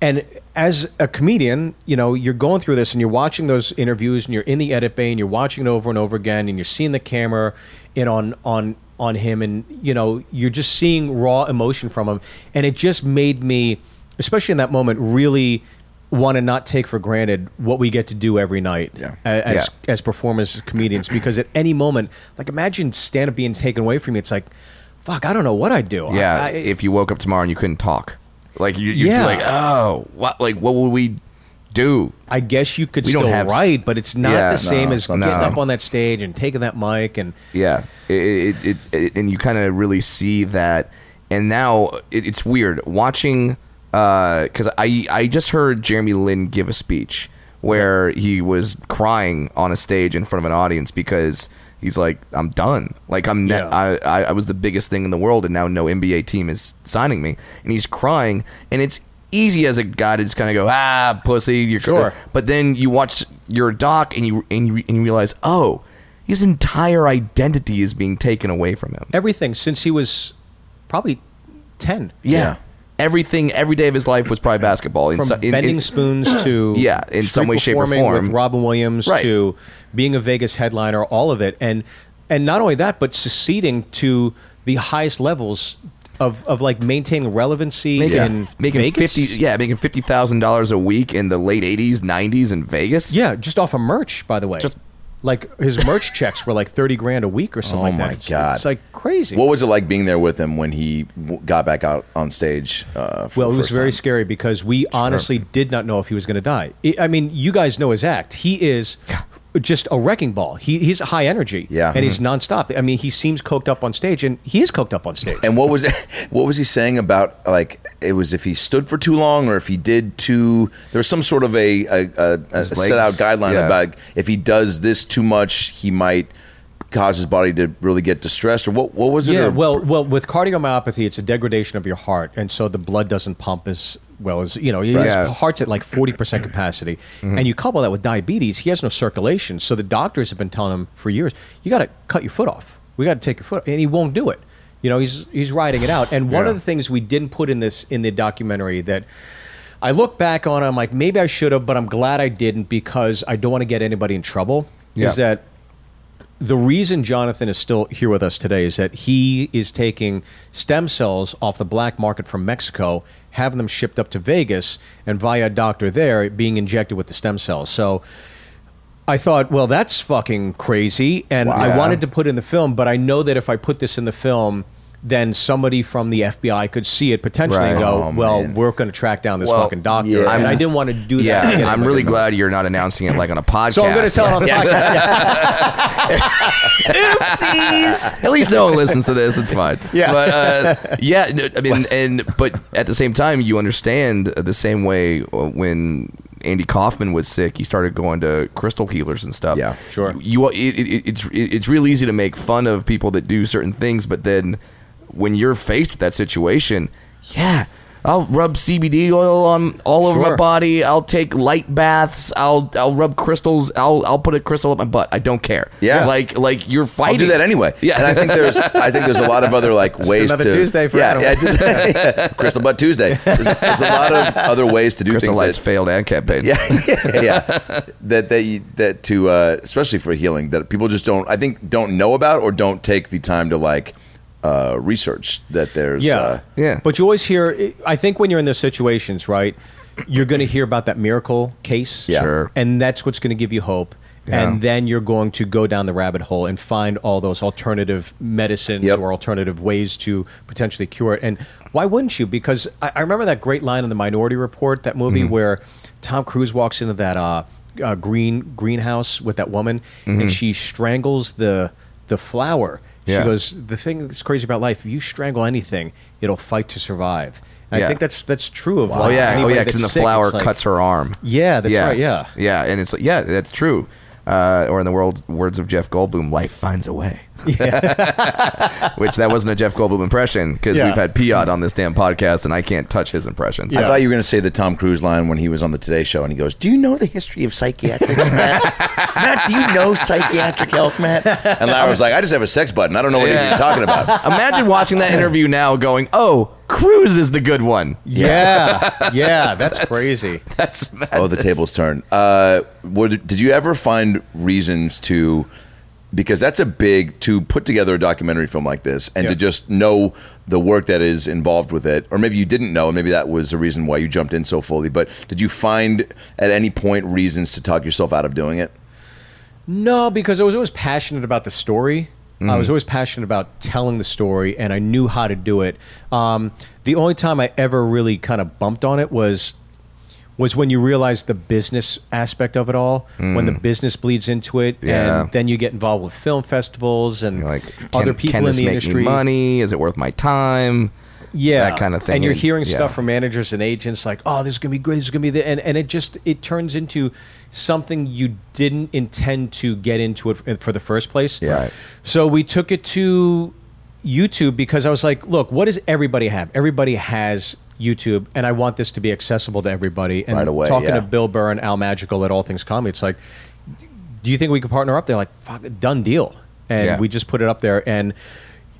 And as a comedian, you know, you're going through this and you're watching those interviews and you're in the edit bay and you're watching it over and over again and you're seeing the camera in on on on him and you know, you're just seeing raw emotion from him. And it just made me, especially in that moment, really want to not take for granted what we get to do every night Yeah. as Yeah. as performers comedians because at any moment like imagine stand up being taken away from you it's like fuck i don't know what i'd do Yeah, I, I- if you woke up tomorrow and you couldn't talk, like you, you'd Yeah. be like, oh, what? Like, what would we do? I guess you could We still have write but it's not Yeah, the same no, as getting up on that stage and taking that mic and Yeah, it, it, it, and you kind of really see that. And now it, it's weird watching uh, because I I just heard Jeremy Lin give a speech where he was crying on a stage in front of an audience because he's like I'm done like I'm ne- Yeah. I, I I was the biggest thing in the world and now no NBA team is signing me and he's crying and it's easy as a guy to just kind of go ah pussy you're Sure. but then you watch your doc and you and you, and you realize oh his entire identity is being taken away from him everything since he was probably ten. Yeah. Yeah. Everything, every day of his life was probably basketball. In From so- in- bending in- spoons to Yeah, in some way, shape, or form. with Robin Williams Right. to being a Vegas headliner, all of it, and and not only that, but succeeding to the highest levels of, of like maintaining relevancy making in making Vegas. fifty, yeah, making fifty thousand dollars a week in the late eighties, nineties in Vegas. Yeah, just off of merch, by the way. Just- like his merch checks were like thirty grand a week or something Oh like that. my It's- God. it's like crazy. What was it like being there with him when he w- got back out on stage? Uh, for well, it was very time? scary because we honestly did not know if he was going to die. I I mean, you guys know his act. He is just a wrecking ball. He, he's high energy. Yeah. and he's mm-hmm. nonstop. I mean, he seems coked up on stage, and he is coked up on stage. And what was what was he saying about like it was if he stood for too long or if he did too there was some sort of a a, a, a His set out guideline yeah. about if he does this too much he might cause his body to really get distressed or what what was it Yeah, or- well, well, with cardiomyopathy, it's a degradation of your heart, and so the blood doesn't pump as well as you know. His Yeah. heart's at like forty percent capacity, Mm-hmm. and you couple that with diabetes, he has no circulation. So the doctors have been telling him for years, you got to cut your foot off. We got to take your foot, and he won't do it. You know, he's he's riding it out. And one Yeah. of the things we didn't put in this in the documentary that. I look back on, I'm like, maybe I should have, but I'm glad I didn't because I don't want to get anybody in trouble. Yeah. Is that the reason Jonathan is still here with us today is that he is taking stem cells off the black market from Mexico, having them shipped up to Vegas, and via a doctor there being injected with the stem cells. So I thought, well, that's fucking crazy. And I wanted to put in the film, but I know that if I put this in the film, then somebody from the FBI could see it potentially and go, Oh, well, man. we're going to track down this Well, fucking doctor. yeah. And I didn't want to do that. Yeah, to I'm really glad you're not announcing it like on a podcast. So I'm going to tell it on the podcast. Oopsies. At least no one listens to this. It's fine. Yeah. But uh, yeah, I mean, and but at the same time, you understand the same way uh, when Andy Kaufman was sick, he started going to crystal healers and stuff. Yeah. Sure. You, it, it, it's it, it's real easy to make fun of people that do certain things, but then when you're faced with that situation, yeah. I'll rub CBD oil on all over my body. I'll take light baths. I'll I'll rub crystals. I'll I'll put a crystal up my butt. I don't care. Yeah. like like you're fighting. I'll do that anyway. Yeah. and I think there's I think there's a lot of other like ways another to Tuesday for yeah, Adam. yeah, yeah, Crystal Butt Tuesday. There's, there's a lot of other ways to do Crystal things. Lights that- failed and campaign. yeah, yeah, yeah. that that you- that to uh, especially for healing that people just don't I think don't know about or don't take the time to like uh, research that there's Yeah, uh, Yeah. But you always hear. I think when you're in those situations, right, you're going to hear about that miracle case. Yeah. Sure. and that's what's going to give you hope. Yeah. And then you're going to go down the rabbit hole and find all those alternative medicines Yep. or alternative ways to potentially cure it. And why wouldn't you? Because I, I remember that great line in the Minority Report, that movie Mm-hmm. where Tom Cruise walks into that uh, uh, green greenhouse with that woman, and she strangles the the flower. She Mm-hmm. Goes, the thing that's crazy about life, if you strangle anything, it'll fight to survive. And Yeah. I think that's that's true of life. Oh like yeah, oh yeah, because the sick, flower like- cuts her arm. Yeah, that's yeah, right. Yeah, yeah, and it's like, yeah, that's true. Uh, or in the world words of Jeff Goldblum, life finds a way. Which that wasn't a Jeff Goldblum impression because Yeah. we've had Piot on this damn podcast and I can't touch his impressions. I thought you were going to say the Tom Cruise line when he was on the Today Show and he goes, "Do you know the history of psychiatrics, Matt? Matt, do you know psychiatric health, Matt?" And Larry was like, "I just have a sex button. I don't know what Yeah. you're talking about." Imagine watching that interview now, going, "Oh, Cruise is the good one." yeah, yeah. That's, crazy. That's Oh, the tables turn. Uh, would, did you ever find reasons to? Because that's a big to put together a documentary film like this, and Yeah. to just know the work that is involved with it, or maybe you didn't know, and maybe that was the reason why you jumped in so fully. But did you find at any point reasons to talk yourself out of doing it? No, because I was always passionate about the story. I was always passionate about telling the story, and I knew how to do it. Um, the only time I ever really kind of bumped on it was was when you realize the business aspect of it all, when the mm. business bleeds into it, Yeah. and then you get involved with film festivals and like, other can, people can in this the make industry. me money? Is it worth my time? yeah, that kind of thing. And you're And- hearing yeah. stuff from managers and agents like, "Oh, this is gonna be great. This is gonna be the," and and it just it turns into something you didn't intend to get into it for the first place. Yeah. Right. So we took it to YouTube because I was like, "Look, what does everybody have? Everybody has." YouTube, and I want this to be accessible to everybody. And Right away, talking yeah. to Bill Burr and Al Madrigal at All Things Comedy, it's like, do you think we could partner up? They're like, fuck, done deal. And Yeah. we just put it up there. And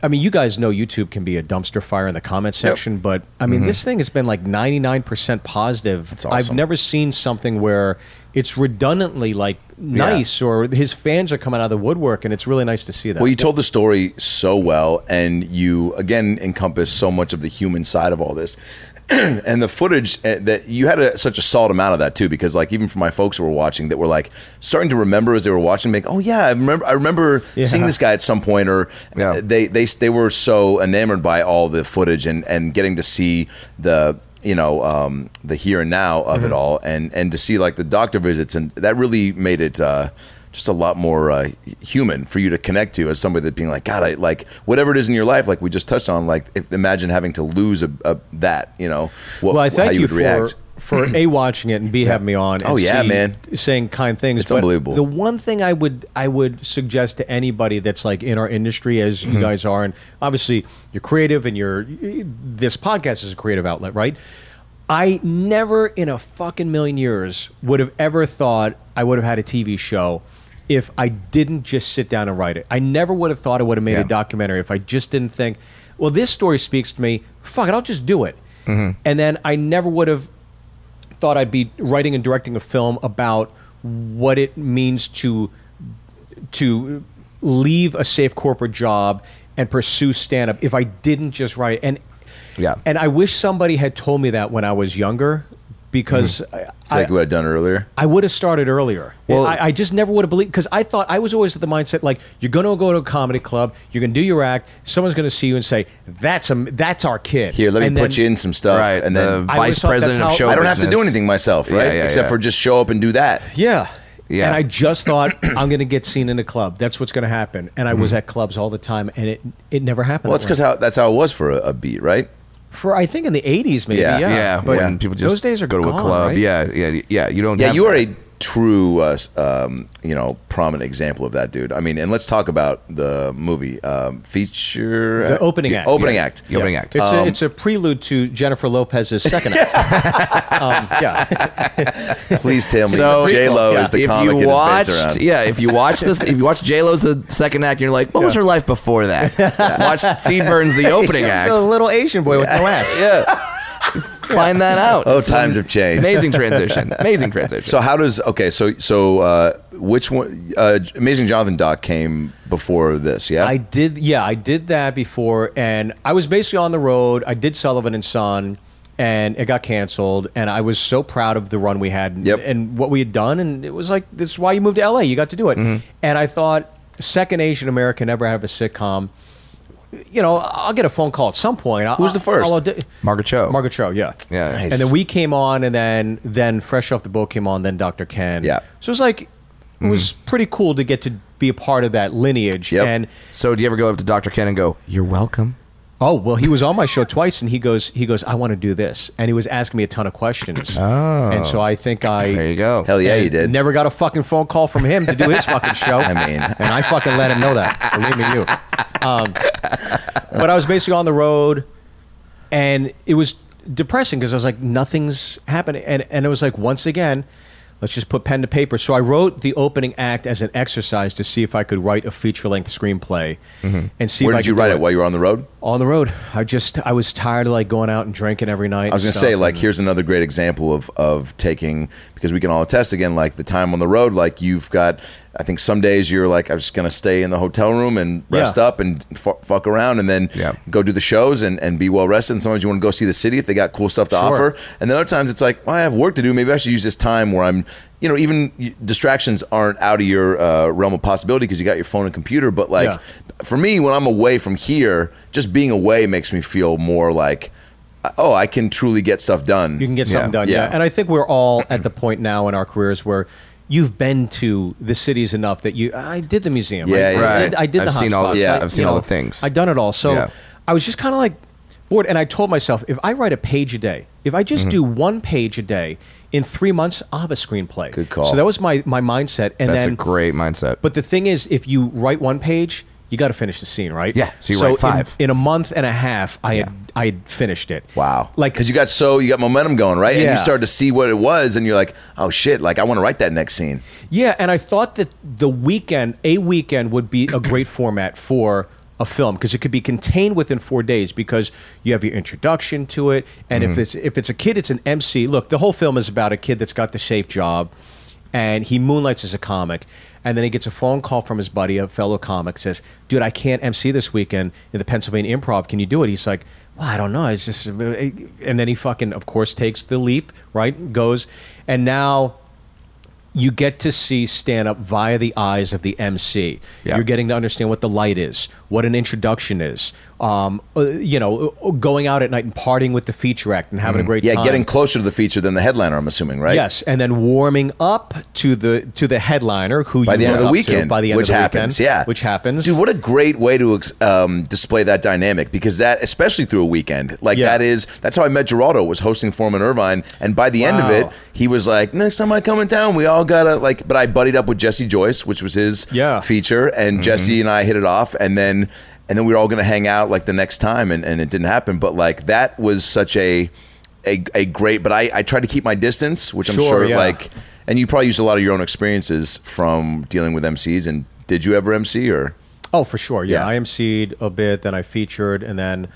I mean, you guys know YouTube can be a dumpster fire in the comment section, but I mean, mm-hmm. this thing has been like 99% positive. That's I've never seen something where it's redundantly like nice or his fans are coming out of the woodwork, and it's really nice to see that. Well, you told the story so well, and you again encompass so much of the human side of all this. and the footage uh, that you had a, such a solid amount of that too, because like even for my folks who were watching, that were like starting to remember as they were watching, like, oh yeah, I remember, I remember seeing this guy at some point, or Yeah. uh, they they they were so enamored by all the footage and and getting to see the you know um, the here and now of it all, and and to see like the doctor visits, and that really made it. Uh, just a lot more uh, human for you to connect to as somebody that being like God, I like whatever it is in your life, like we just touched on. Like, if, imagine having to lose a, a that, you know, what, well, I how thank you you would for react. For a watching it and b having me on. And Oh, yeah, C, man. saying kind things. It's But unbelievable. The one thing I would I would suggest to anybody that's like in our industry, as Mm-hmm. you guys are, and obviously you're creative, and you're this podcast is a creative outlet, right? I never in a fucking million years would have ever thought I would have had a TV show if I didn't just sit down and write it. I never would have thought I would have made Yeah. a documentary if I just didn't think, well, this story speaks to me. Fuck it, I'll just do it. And then I never would have thought I'd be writing and directing a film about what it means to to leave a safe corporate job and pursue stand up if I didn't just write and Yeah. and I wish somebody had told me that when I was younger because I feel like we would have done it earlier. I would have started earlier. Well- I, I just never would have believed because I thought I was always at the mindset like you're going to go to a comedy club, you're going to do your act, someone's going to see you and say that's a that's our kid. Here, let me And put then- you in some stuff, right. and then I vice always thought president of how- show I don't have to do anything myself, right? Yeah, yeah, Except yeah. for just show up and do that. Yeah. Yeah. And I just thought I'm going to get seen in a club. That's what's going to happen. And I was Mm-hmm. at clubs all the time, and it it never happened. Well, that's because how that's how it was for a, a beat, right? For I think in the 80s maybe. Yeah. Yeah. Yeah, But when people just those days are go to gone, a club. right? Yeah, yeah, yeah. You don't. Yeah, have you are that. a true, uh, um, you know, prominent example of that, dude. I mean, and let's talk about the movie um, feature, The act? opening act. opening Yeah. act. The opening act. It's Um, a it's a prelude to Jennifer Lopez's second act. um, yeah. Please tell me, So- J Lo Yeah. is the if comic you it is watched, based around. yeah, if you watch this, if you watch J Lo's the second act, you're like, what was her life before that? watch Steve Byrne's the opening act. So a little Asian boy with no ass. yeah, find that out. Oh, It's times an have changed. Amazing transition. Amazing transition. So how does okay? So so uh, which one? Uh, Amazing Jonathan Doc came before this, yeah. I did, yeah, I did that before, and I was basically on the road. I did Sullivan and Son, and it got canceled, and I was so proud of the run we had and, Yep. and what we had done, and it was like this is why you moved to LA. You got to do it, Mm-hmm. and I thought second Asian American ever have a sitcom. You know, I'll get a phone call at some point. Who's the 1st audi- Margaret Cho. Margaret Cho, yeah. Yeah. Nice. And then we came on, and then then Fresh Off the Boat came on, then Dr. Ken. Yeah. So it's like it mm-hmm. was pretty cool to get to be a part of that lineage. Yep. And So do you ever go up to Dr. Ken and go, "You're welcome"? Oh well, he was on my show twice, and he goes, he goes, I want to do this, and he was asking me a ton of questions. Oh, and so I think I There you go. Hell yeah, you did. Never got a fucking phone call from him to do his fucking show. I mean- and I fucking let him know that. Believe me, you. Um, but I was basically on the road, and it was depressing because I was like, nothing's happening, and and it was like once again. Let's just put pen to paper. So I wrote the opening act as an exercise to see if I could write a feature-length screenplay, mm-hmm. and see Where if I did you write it while you were on the road? on the road. I just I was tired of like going out and drinking every night. I was gonna say, like, here's another great example of of taking because we can all attest again, like the time on the road. Like you've got, I think some days you're like, I'm just gonna stay in the hotel room and rest Yeah. up and fu- fuck around, and then Yeah. go do the shows and, and be well rested. And sometimes you want to go see the city if they got cool stuff to Sure. offer. And then other times it's like, well, I have work to do. Maybe I should use this time where I'm, you know, even distractions aren't out of your uh, realm of possibility because you got your phone and computer. But like Yeah. for me, when I'm away from here, just being away makes me feel more like. Oh, I can truly get stuff done. you can get something done. Yeah. Yeah. and I think we're all at the point now in our careers where you've been to the cities enough that you. I did the museum. Yeah, I, yeah, I did, I did I've the seen all- hotspots. yeah, I- I've seen all know, the things. I've done it all. So Yeah. I was just kind of like bored, and I told myself if I write a page a day, if I Mm-hmm. just do one page a day, in three months I'll have a screenplay. Good call. So that was my my mindset, and That's then a great mindset. But the thing is, if you write one page, you got to finish the scene, right? Yeah, so you write in- five. In, a month and a half. I had I had finished it. Wow. Like because you got so you got momentum going, right? And you started to see what it was, and you're like, oh shit, like I want to write that next scene. Yeah, and I thought that the weekend, a weekend, would be a great format for a film because it could be contained within four days because you have your introduction to it, and if mm-hmm. it's if it's a kid, it's an MC. Look, the whole film is about a kid that's got the safe job, and he moonlights as a comic. And then he gets a phone call from his buddy, a fellow comic, says, "Dude, I can't MC this weekend in the Pennsylvania Improv. Can you do it?" He's like, "Well, I don't know. It's just," uh, uh, and then he fucking, of course, takes the leap, right? Goes, and now you get to see stand up via the eyes of the MC. You're getting to understand what the light is, what an introduction is. Um, uh, you know, uh, going out at night and partying with the feature act and having a great Yeah, time. getting closer to the feature than the headliner. I'm assuming, right? Yes, and then warming up to the to the headliner who By the end of the up to weekend, by the end which of the happens, weekend, yeah, which happens. Dude, what a great way to um, display that dynamic because that, especially through a weekend, like Yeah. that is that's how I met Giraldo was hosting Foreman Irvine, and by the end of it, he was like, "Next time I come in town, we all gotta like." But I buddied up with Jesse Joyce, which was his Yeah. feature, and Jesse and I hit it off, and then and then we were all gonna hang out like the next time, and, and it didn't happen. But like that was such a a, a great. But I I tried to keep my distance, which I'm Sure, sure yeah. like. And you probably used a lot of your own experiences from dealing with MCs. And did you ever MC or? Oh, for sure. Yeah, Yeah. I emceed a bit, then I featured, and then,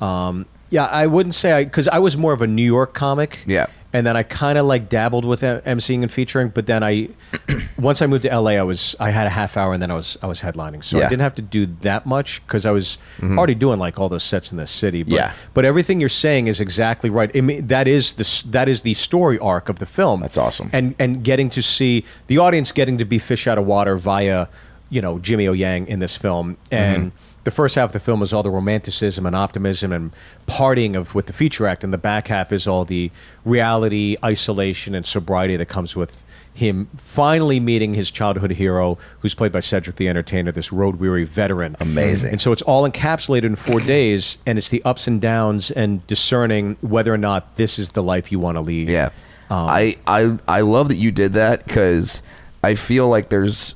um, yeah, I wouldn't say I because I was more of a New York comic. Yeah. And then I kind of like dabbled with em- emceeing and featuring, but then I, once I moved to LA, I was I had a half hour, and then I was I was headlining, so Yeah. I didn't have to do that much because I was mm-hmm. already doing like all those sets in the city. But, Yeah. but everything you're saying is exactly right. I mean, that is the that is the story arc of the film. That's awesome. And and getting to see the audience getting to be fish out of water via, you know, Jimmy O Yang in this film. Mm-hmm. And the first half of the film is all the romanticism and optimism and partying of with the feature act, and the back half is all the reality, isolation, and sobriety that comes with him finally meeting his childhood hero, who's played by Cedric the Entertainer, this road weary veteran. Amazing. And so it's all encapsulated in four days, and it's the ups and downs and discerning whether or not this is the life you want to lead. Yeah. Um, I, I I love that you did that because I feel like there's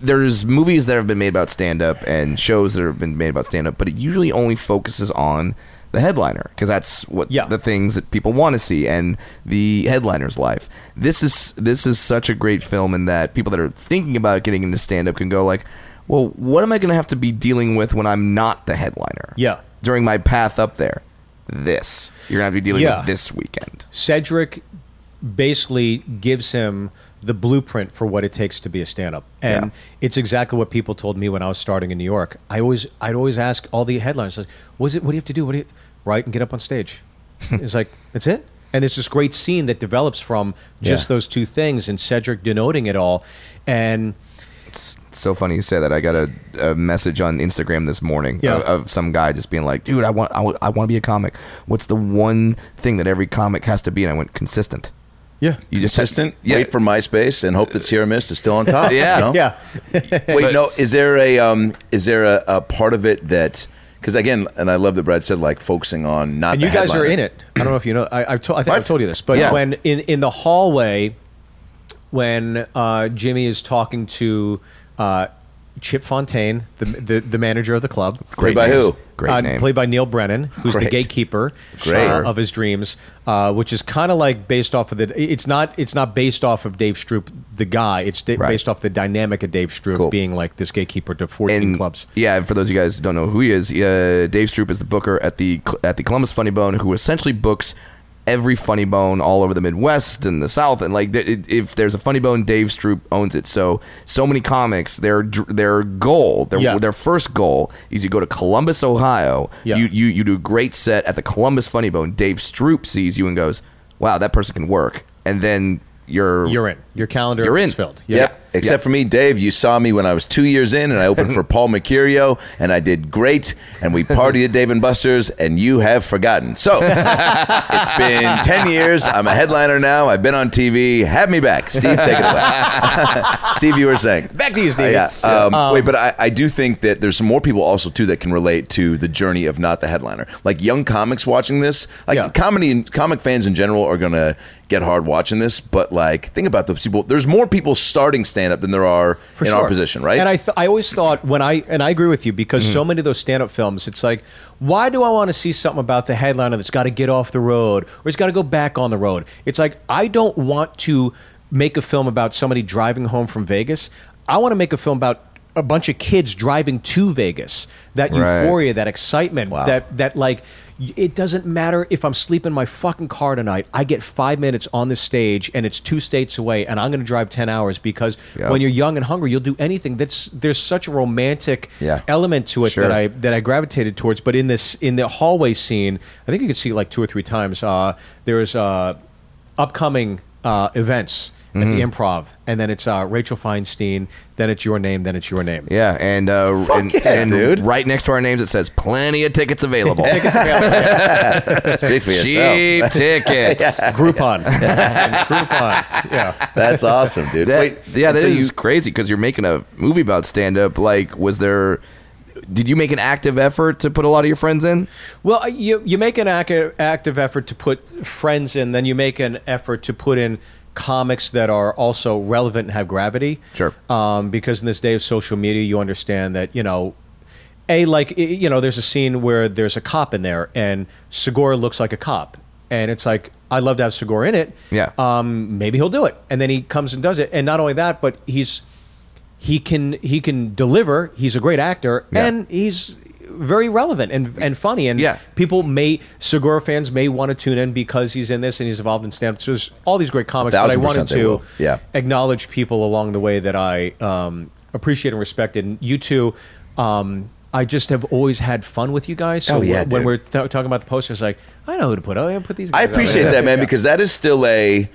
there's movies that have been made about stand up and shows that have been made about stand up, but it usually only focuses on the headliner because that's what Yeah. the things that people want to see and the headliner's life. This is this is such a great film in that people that are thinking about getting into stand up can go like, well, what am I going to have to be dealing with when I'm not the headliner? Yeah. During my path up there. This. You're going to have to be dealing Yeah. with this weekend. Cedric basically gives him the blueprint for what it takes to be a stand-up and Yeah. it's exactly what people told me when i was starting in new york i always i'd always ask all the headliners like was it what do you have to do what do you write and get up on stage it's like that's it and it's this great scene that develops from just Yeah. those two things and cedric denoting it all and It's so funny you say that. I got a, a message on Instagram this morning Yeah. of, of some guy just being like, "Dude, I want I, want- I want to be a comic. What's the one thing that every comic has to be?" And I went, "Consistent." Yeah You just Consistent. Yeah. Wait for MySpace and hope that Sierra Mist is still on top. Yeah. you know? yeah Wait, But- no. Is there a um? Is there a, a part of it that? Because again, and I love that Brad said like focusing on not. and the you guys are in it. I don't know if you know. I, I've to, I think What? I've told you this, but Yeah. when in in the hallway, when uh, Jimmy is talking to uh, Chip Fontaine, the, the the manager of the club, Played by names. who? Great uh, name. played by Neal Brennan, who's the gatekeeper Great. uh, of his dreams, uh, which is kind of like based off of the. It's not. It's not based off of Dave Stroop, the guy. It's da- Right. based off the dynamic of Dave Stroop Cool. being like this gatekeeper to fourteen and clubs. yeah, and for those of you guys who don't know who he is, uh, Dave Stroop is the booker at the at the Columbus Funny Bone, who essentially books every funny bone all over the Midwest and the South. And like, it- if there's a funny bone, Dave Stroop owns it. So so many comics, their their goal, their Yeah. their first goal is you go to Columbus, Ohio. Yeah. You you you do a great set at the Columbus Funny Bone. Dave Stroop sees you and goes, "Wow, that person can work." And then you're You're in. Your calendar You're in. is filled. Yep. Except Yeah. for me, Dave, you saw me when I was two years in, and I opened for Paul Mercurio, and I did great, and we partied at Dave and Buster's, and you have forgotten. So it's been ten years. I'm a headliner now. I've been on TV. Have me back, Steve. Take it away, Steve. You were saying Back to you, Steve. Uh, yeah. Um, wait, but I, I do think that there's some more people also too that can relate to the journey of not the headliner. Like young comics watching this, like Yeah. comedy and comic fans in general are gonna get hard watching this. But like, think about those people. There's more people starting stand up than there are For in sure. our position, right? And I, th- I always thought when I and I agree with you because Mm-hmm. so many of those stand-up films, it's like, why do I want to see something about the headliner that's got to get off the road or it's got to go back on the road? It's like I don't want to make a film about somebody driving home from Vegas. I want to make a film about a bunch of kids driving to Vegas. That Right. euphoria, that excitement, Wow. that that like it doesn't matter if I'm sleeping in my fucking car tonight. I get five minutes on the stage, and it's two states away, and I'm going to drive ten hours because Yep. when you're young and hungry, you'll do anything. That's there's such a romantic Yeah. element to it Sure. that I that I gravitated towards. But in this in the hallway scene, I think you could see it like two or three times. Uh, there's uh, upcoming uh, events at the improv, and then it's uh, Rachel Feinstein, then it's your name, then it's your name. Yeah, and uh, and, yeah, and dude. right next to our names it says plenty of tickets available. Tickets available. Speak for yourself. Cheap tickets. Groupon. Groupon. Yeah. That's awesome, dude. That- Wait, yeah, and that so is you- crazy because you're making a movie about stand up. Like, was there? Did you make an active effort to put a lot of your friends in? Well, uh, you you make an active active effort to put friends in, then you make an effort to put in comics that are also relevant and have gravity. Sure. Um, because in this day of social media, you understand that you know. A like you know, there's a scene where there's a cop in there, and Segura looks like a cop, and it's like I'd love to have Segura in it. Yeah. Um, maybe he'll do it, and then he comes and does it, and not only that, but he's he can he can deliver. He's a great actor, Yeah. and he's very relevant and and funny. And Yeah. people may Segura fans may want to tune in because he's in this and he's involved in stand. So there's all these great comics. But I wanted to. Yeah. acknowledge people along the way that I um, appreciate and respected. And you two. Um, I just have always had fun with you guys. So Oh, yeah, when we're th- talking about the posters, like I know who to put. Oh, yeah, put these. I appreciate that, man, because that is still a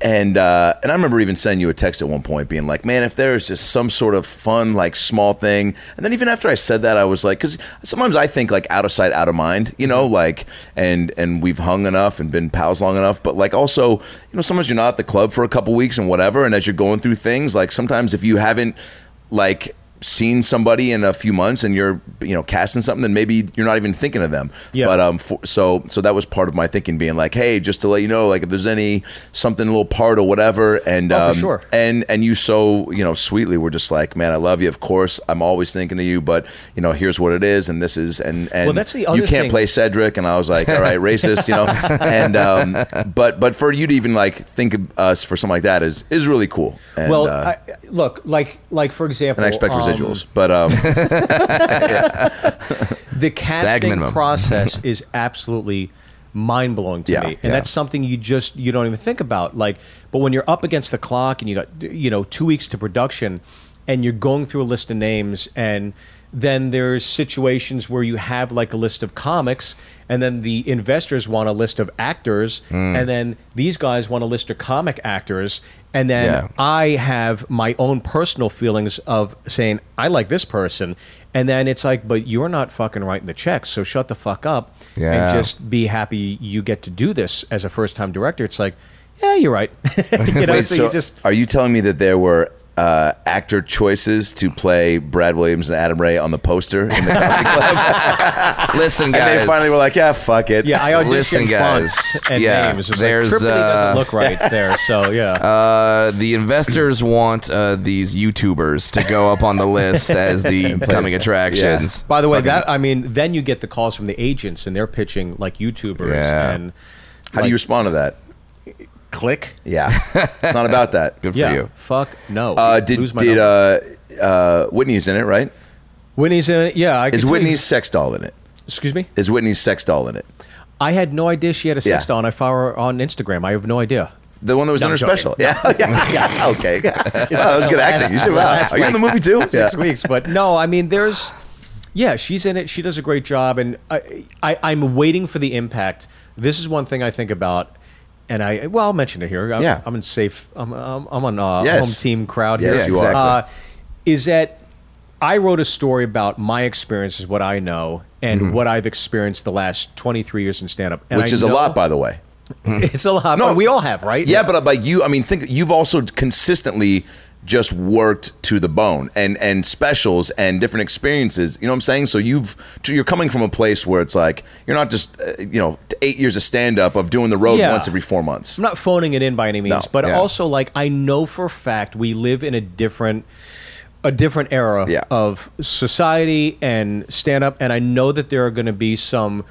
and uh, and I remember even sending you a text at one point, being like, "Man, if there is just some sort of fun, like small thing," and then even after I said that, I was like, because sometimes I think like out of sight, out of mind, you know, like and and we've hung enough and been pals long enough, but like also, you know, sometimes you're not at the club for a couple weeks and whatever, and as you're going through things, like sometimes if you haven't like seen somebody in a few months and you're you know casting something then maybe you're not even thinking of them Yeah. but um for, so so that was part of my thinking being like hey just to let you know like if there's any something a little part or whatever and Oh, um, sure. and and you so you know sweetly were just like man I love you of course I'm always thinking of you but you know here's what it is and this is and and Well, that's the other you can't thing. play Cedric and I was like all right racist you know and um but but for you to even like think of us for something like that is is really cool and, well, uh, I, look, like like for example, and I expect um, residuals but um the casting process is absolutely mind blowing to Yeah, me, and yeah. that's something you just you don't even think about. Like, but when you're up against the clock and you got you know two weeks to production, and you're going through a list of names, and then there's situations where you have like a list of comics, and then the investors want a list of actors, Hmm. and then these guys want a list of comic actors, and then Yeah. I have my own personal feelings of saying I like this person, and then it's like, but you're not fucking writing the checks, so shut the fuck up Yeah. and just be happy you get to do this as a first time director. It's like, yeah, you're right. you know, Wait, so, so you just are you telling me that there were uh, actor choices to play Brad Williams and Adam Ray on the poster in the comedy club? Listen, and guys. they finally were like, "Yeah, fuck it." yeah, I auditioned Listen, guys. and Yeah, names. It was there's, like, uh, doesn't look right there, so yeah. Uh, the investors want uh, these YouTubers to go up on the list as the coming attractions. By the way, that I mean, then you get the calls from the agents, and they're pitching like YouTubers Yeah. and How do you respond to that? Click. Yeah, it's not about that. Good for Yeah, you. fuck no. Uh, did Lose my did uh, uh, Whitney's in it? Right? Whitney's in it? Yeah, I can Is tell you- Whitney's sex doll in it? Excuse me. Is Whitney's sex doll in it? I had no idea she had a sex Yeah. doll, and I follow her on Instagram. I have no idea. The one that was No, in her I'm joking. special? Yeah, yeah, yeah. Okay, wow, that was good acting. You said, "Wow, Last, are you in the movie too?" Six Yeah. weeks, but no, I mean, there's, yeah, she's in it. She does a great job, and I, I, I'm waiting for the impact. This is one thing I think about, and I, well, I'll mention it here. I'm, Yeah. I'm in safe. I'm, I'm, I'm on uh, Yes. home team crowd Yes, here. you are. Uh, is that I wrote a story about my experiences, what I know, and what I've experienced the last 23 years in stand up, Mm-hmm. Which is a lot, by the way. It's a lot. No. but we all have, right? Yeah, but uh, like you, I mean, think you've also consistently just worked to the bone and and specials and different experiences. You know what I'm saying? So you've you're coming from a place where it's like you're not just uh, you know eight years of stand up of doing the road Yeah. once every four months. I'm not phoning it in by any means, No. but Yeah. also like I know for a fact we live in a different a different era Yeah. of society and stand up and I know that there are going to be some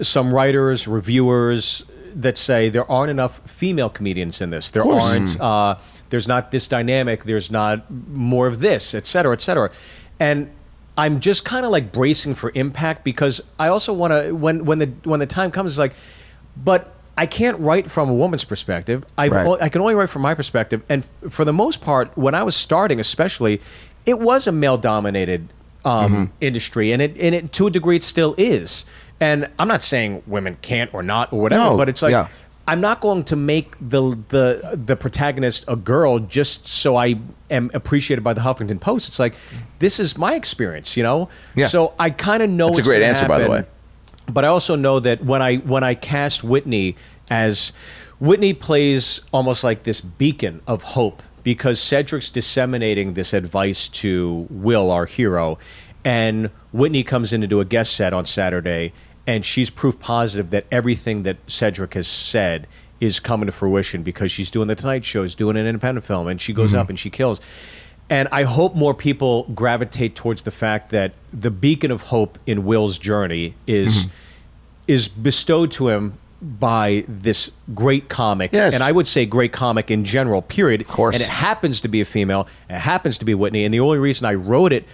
some writers, reviewers that say there aren't enough female comedians in this. There aren't. Uh, there's not this dynamic. There's not more of this, et cetera, et cetera. And I'm just kind of like bracing for impact because I also want to when when the when the time comes, it's like, but I can't write from a woman's perspective. I Right. I can only write from my perspective, and f- for the most part, when I was starting, especially, it was a male dominated um, Mm-hmm. industry, and it and it to a degree it still is. And I'm not saying women can't or not or whatever, No. but it's like. Yeah. I'm not going to make the the the protagonist a girl just so I am appreciated by the Huffington Post. It's like this is my experience, you know. Yeah. So I kind of know. That's a great answer, by the way. But I also know that when I when I cast Whitney as Whitney plays almost like this beacon of hope because Cedric's disseminating this advice to Will, our hero, and Whitney comes in to do a guest set on Saturday, and she's proof positive that everything that Cedric has said is coming to fruition because she's doing the Tonight Show, is doing an independent film, and she goes mm-hmm. up and she kills. And I hope more people gravitate towards the fact that the beacon of hope in Will's journey is mm-hmm. is bestowed to him by this great comic. Yes. And I would say great comic in general, period. Of course. And it happens to be a female, it happens to be Whitney. And the only reason I wrote it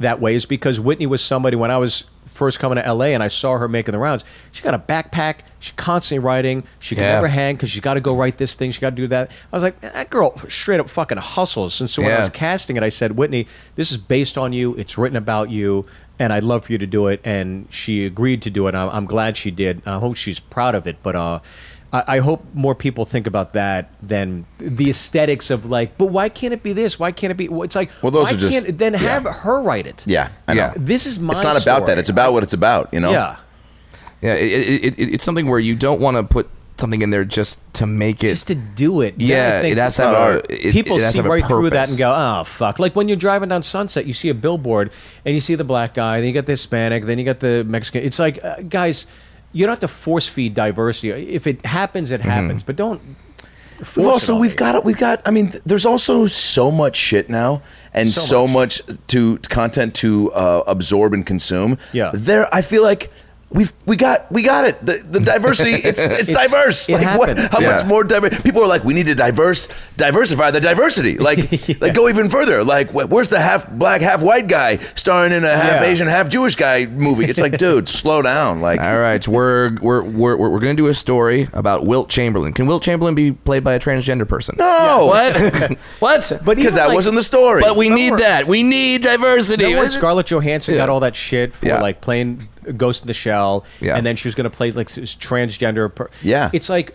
that way is because Whitney was somebody when I was first coming to LA and I saw her making the rounds. She got a backpack. She's constantly writing. She can Yeah. never hang because she got to go write this thing. She got to do that. I was like, that girl straight up fucking hustles. And so when I was casting it, I said, Whitney, this is based on you. It's written about you. And I'd love for you to do it. And she agreed to do it. I'm, I'm glad she did. I hope she's proud of it. But uh, I, I hope more people think about that than the aesthetics of like, but why can't it be this? Why can't it be? It's like, Well, those why are just- can't then have her write it? Yeah, I know. Yeah. This is my It's not about that. It's about what it's about. You know. Yeah. Yeah, it, it, it, it's something where you don't want to put something in there just to make it. Just to do it. Yeah, think it has to have art. a. It, people it see to have right through that and go, oh fuck! Like when you're driving down Sunset, you see a billboard and you see the black guy, then you got the Hispanic, then you got the Mexican. It's like, uh, guys, you don't have to force feed diversity. If it happens, it happens, but don't. force We've it also we've got we've got. I mean, th- there's also so much shit now, and So so, much. to content to uh, absorb and consume. Yeah. there. I feel like. We've we got we got it the the diversity it's it's, It's- diverse it like what happened. how Yeah. much more diverse people are like we need to diverse diversify the diversity like like go even further like where's the half black half white guy starring in a half Yeah. Asian half Jewish guy movie it's like dude slow down like All right, so we're we're we're we're going to do a story about Wilt Chamberlain. Can Wilt Chamberlain be played by a transgender person? no What? what? But because that like- wasn't the story But we Remember- need that. We need diversity. Remember when Scarlett Johansson got all that shit for Yeah. like playing Ghost in the Shell, Yeah. and then she was going to play like this transgender. Per- Yeah. it's like,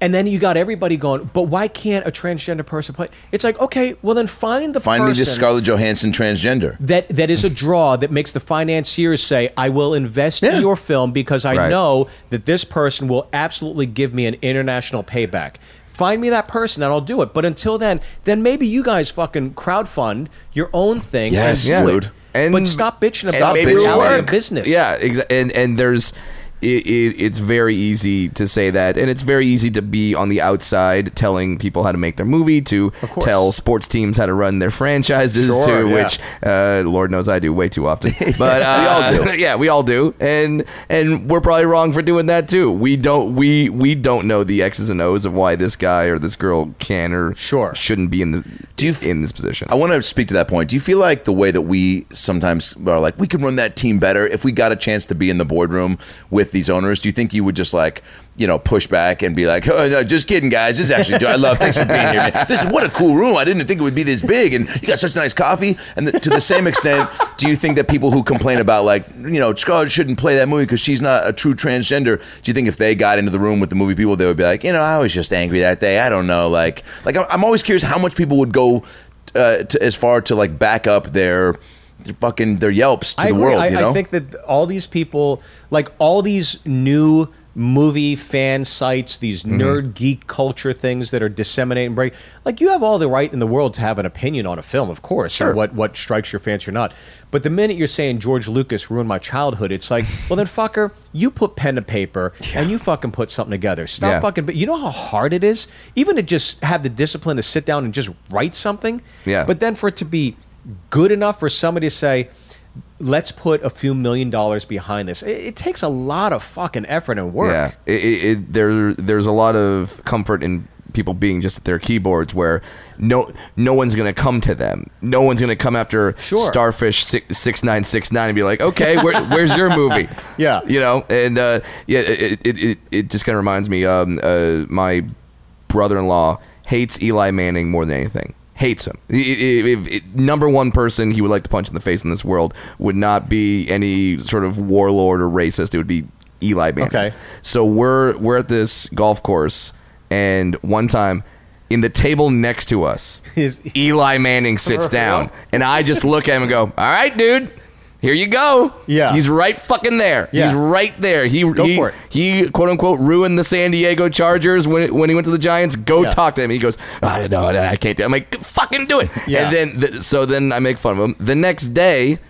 and then you got everybody going. But why can't a transgender person play? It's like, okay, well then find the find me this Scarlett Johansson transgender that that is a draw that makes the financiers say, I will invest Yeah. in your film because I Right. know that this person will absolutely give me an international payback. Find me that person and I'll do it. But until then, then maybe you guys fucking crowdfund your own thing. Yes, do it. And- but stop bitching about the maybe it'll reality of business. Yeah, exactly. And and there's it, it, it's very easy to say that, and it's very easy to be on the outside telling people how to make their movie, to tell sports teams how to run their franchises, Sure, to yeah. which uh, Lord knows I do way too often. But uh, We all do. yeah, we all do, and and we're probably wrong for doing that too. We don't we we don't know the X's and O's of why this guy or this girl can or Sure. shouldn't be in the Do you f- in this position. I want to speak to that point. Do you feel like the way that we sometimes are like, we could run that team better if we got a chance to be in the boardroom with these owners? Do you think you would just like, you know, push back and be like, oh, no, just kidding, guys. This is actually, I love, thanks for being here. Man. This is what a cool room. I didn't think it would be this big. And you got such nice coffee. And th- to the same extent, do you think that people who complain about like, you know, Scarlett shouldn't play that movie because she's not a true transgender, do you think if they got into the room with the movie people, they would be like, you know, I was just angry that day. I don't know. Like, like I'm- always curious how much people would go uh, to, as far to like back up their fucking their yelps to I the agree. world. I, you know, I think that all these people, like all these new movie fan sites, these Mm-hmm. nerd geek culture things that are disseminating break, like you have all the right in the world to have an opinion on a film, of course, Sure. or what what strikes your fancy or not. But the minute you're saying George Lucas ruined my childhood, it's like, well then, fucker, you put pen to paper and you fucking put something together. Stop Yeah. fucking. But you know how hard it is, even to just have the discipline to sit down and just write something. Yeah. But then for it to be good enough for somebody to say, let's put a few million dollars behind this. It, it takes a lot of fucking effort and work. Yeah, it, it, it, there there's a lot of comfort in people being just at their keyboards where no no one's gonna come to them. No one's gonna come after Sure. Starfish six nine six nine and be like, okay, where, where's your movie? Yeah. you know, and uh, yeah, it it, it, it just kind of reminds me. Um, uh, my brother-in-law hates Eli Manning more than anything. Hates him. I- I- if- if- number one person he would like to punch in the face in this world would not be any sort of warlord or racist. It would be Eli Manning. Okay. So we're we're at this golf course, and one time, in the table next to us, Is- Eli Manning sits down, and I just look at him and go, "All right, dude." Here you go. Yeah. he's right fucking there. Yeah. He's right there. He Go he, for it. he quote unquote ruined the San Diego Chargers when when he went to the Giants. Go Yeah. talk to him. He goes, I no, I can't. do it." I'm like, fucking do it. Yeah. And then th- so then I make fun of him. The next day,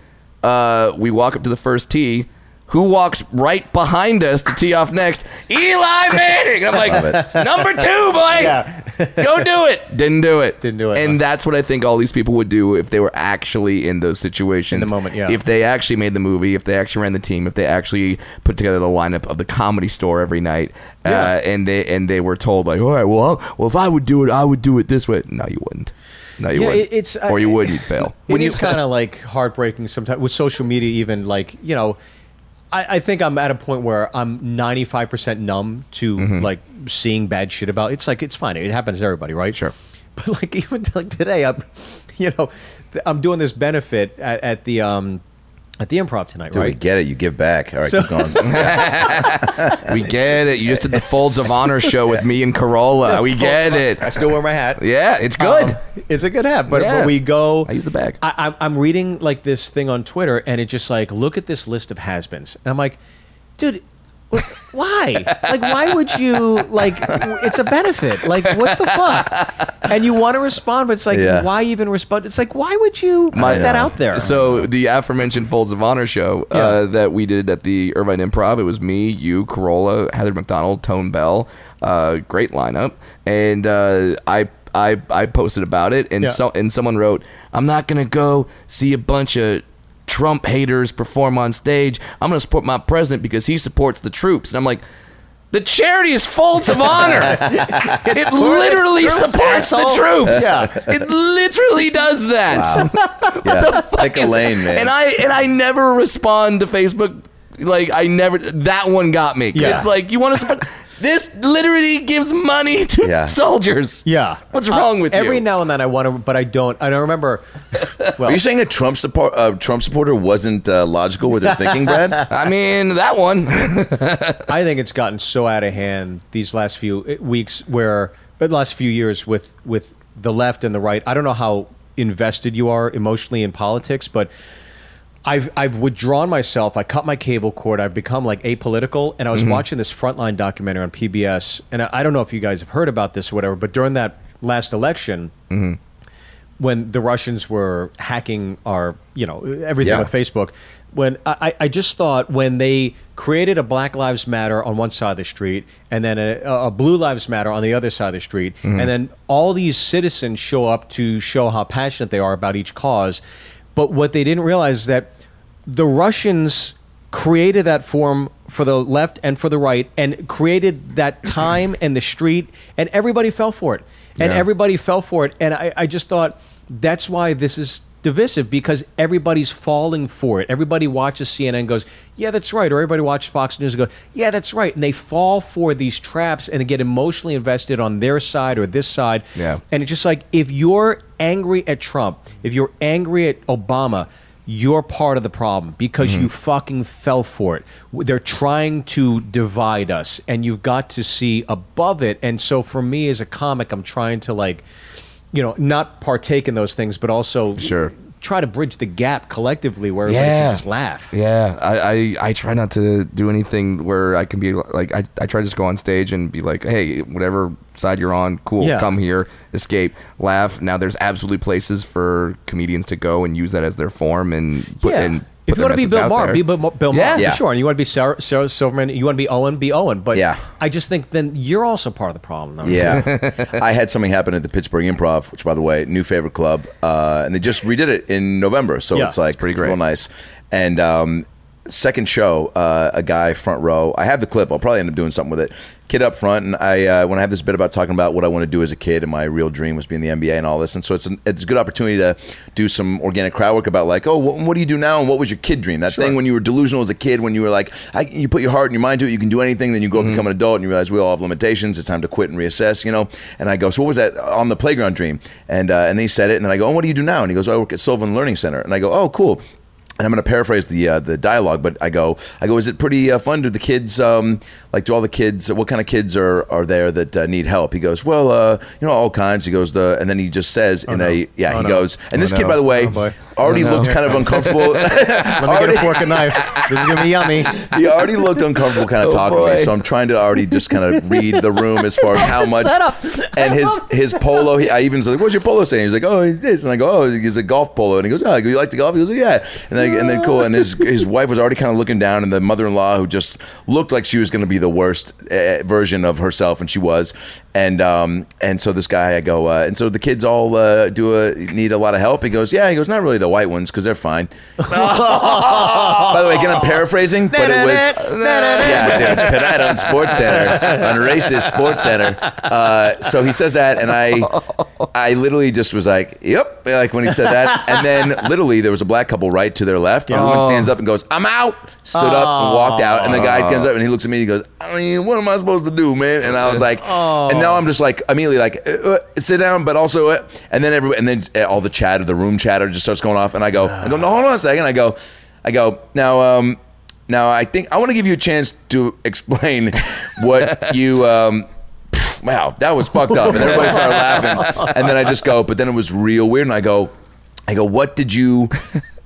uh, we walk up to the first tee. Who walks right behind us to tee off next? Eli Manning. I'm like, number two, boy. Yeah. Go do it. Didn't do it. Didn't do it. And that's what I think all these people would do if they were actually in those situations. In the moment, yeah. If they actually made the movie, if they actually ran the team, if they actually put together the lineup of the comedy store every night, uh, and they and they were told like, all right, well, well, if I would do it, I would do it this way. No, you wouldn't. No, you Yeah, wouldn't. it- it's, uh, or you would, you'd fail. It is kind of like heartbreaking sometimes with social media. Even like you know, I, I think I'm at a point where I'm 95 percent numb to Mm-hmm. like seeing bad shit about. It's like it's fine. It happens to everybody, right? Sure. But like even like today, I'm you know, th- I'm doing this benefit at, at the um at the improv tonight, Dude, we get it. You give back. All right, So- keep going. we get it. You just did the Folds of Honor show with me and Carolla. We get it. I still wear my hat. Yeah, it's good. Um, it's a good hat, but, Yeah. but we go. I use the bag. I, I'm- I'm reading like this thing on Twitter, and it just like look at this list of has-beens, and I'm like, dude. Wh- Why? Like, why would you like? It's a benefit. Like, what the fuck? And you want to respond, but it's like, Yeah. why even respond? It's like, why would you put that out there? So the aforementioned Folds of Honor show uh, Yeah. that we did at the Irvine Improv, it was me, you, Carolla, Heather McDonald, Tone Bell, uh, great lineup, and uh, I. I, I posted about it and Yeah. so and someone wrote I'm not gonna go see a bunch of Trump haters perform on stage I'm gonna support my president because he supports the troops and I'm like the charity is Folds of Honor it literally Troops, supports the troops Yeah. it literally does that yeah, pick a lane, man. and I and I never respond to Facebook. Like I never. That one got me. Yeah. It's like you want to support. This literally gives money to Yeah. soldiers. yeah, What's wrong Uh, with every you? now and then I want to, but I don't. I don't remember. Well, Are you saying a Trump support uh, Trump supporter wasn't uh, logical with their thinking, Brad? I mean that one. I think it's gotten so out of hand these last few uh, weeks, where the last few years with with the left and the right. I don't know how invested you are emotionally in politics, but I've I've withdrawn myself. I cut my cable cord. I've become like apolitical. And I was mm-hmm. watching this Frontline documentary on PBS, and I, I don't know if you guys have heard about this or whatever. But during that last election, mm-hmm. when the Russians were hacking our, you know, everything Yeah. with Facebook, when I, I just thought when they created a Black Lives Matter on one side of the street and then a, a Blue Lives Matter on the other side of the street, mm-hmm. and then all these citizens show up to show how passionate they are about each cause, but what they didn't realize is that the Russians created that form for the left and for the right and created that time and the street and everybody fell for it and Yeah. everybody fell for it and I, I just thought that's why this is divisive because everybody's falling for it everybody watches cnn and goes yeah that's right or everybody watches fox news and goes yeah that's right and they fall for these traps and get emotionally invested on their side or this side Yeah. and it's just like if you're angry at Trump, if you're angry at Obama, you're part of the problem because you mm-hmm. fucking fell for it. They're trying to divide us, and you've got to see above it. And so, for me as a comic, I'm trying to like, you know, not partake in those things, but also Sure. Try to bridge the gap collectively where everybody Yeah. can just laugh. Yeah, I, I I try not to do anything where I can be like I, I try to just go on stage and be like, hey, whatever side you're on, cool, Yeah. come here, escape, laugh. Now there's absolutely places for comedians to go and use that as their form and put Yeah. and If you want to be Bill Maher, be Bill, Bill Yeah. Maher Yeah. for sure. And you want to be Sarah, Sarah Silverman, you want to be Owen, be Owen. But Yeah. I just think then you're also part of the problem. though. Yeah, I had something happen at the Pittsburgh Improv, which, by the way, new favorite club, uh, and they just redid it in November, so Yeah, it's like it's pretty great. real nice. And um, second show, uh, a guy front row. I have the clip. I'll probably end up doing something with it. Kid up front, and I uh, when I have this bit about talking about what I want to do as a kid, and my real dream was being in the NBA and all this, and so it's an, it's a good opportunity to do some organic crowd work about like, oh, what, what do you do now, and what was your kid dream? That thing when you were delusional as a kid, when you were like, I, you put your heart and your mind to it, you can do anything. Then you grow up, become an adult, and you realize we all have limitations. It's time to quit and reassess, you know. And I go, so what was that on the playground dream? And uh, and they said it, and then I go, oh, what do you do now? And he goes, oh, I work at Sylvan Learning Center, and I go, oh, cool and I'm going to paraphrase the uh, the dialogue, but I go, I go, is it pretty uh, fun? Do the kids um, like? Do all the kids? What kind of kids are are there that uh, need help? He goes, well, uh, you know, all kinds. He goes, the, and then he just says in a, yeah, Oh, he no. goes, and this Oh, kid, by the way, Oh, already Oh, no. looked kind of uncomfortable. Let me get a fork and knife. This is gonna be yummy. he already looked uncomfortable kind of Oh, talking to me so i'm trying to already just kind of read the room as far as how much and his his polo he, i even said like, what's your polo saying he's like oh it's this and i go oh he's a golf polo and he goes oh I go, you like to golf he goes oh, yeah and then, and then cool and his his wife was already kind of looking down and the mother-in-law who just looked like she was going to be the worst uh, version of herself and she was and um and so this guy i go uh, and so the kids all uh, do a need a lot of help he goes yeah he goes not really the white ones because they're fine by the way again i'm paraphrasing but it was yeah, dude, tonight on Sports Center, on Racist Sports Center. Uh, so he says that, and I, I literally just was like, "Yep," like when he said that, and then literally there was a black couple right to their left. The woman stands up and goes, "I'm out." Stood up and walked out, and the guy comes up and he looks at me. and He goes, "I mean, what am I supposed to do, man?" And I was like, and now I'm just like immediately like, uh, uh, "Sit down," but also, uh, and then every, and then uh, all the chatter, the room chatter just starts going off, and I go, I go, no, hold on a second. I go, I go, now, um. Now, I think I want to give you a chance to explain what you. Um, wow, that was fucked up, and everybody started laughing. And then I just go, but then it was real weird, and I go, I go, what did you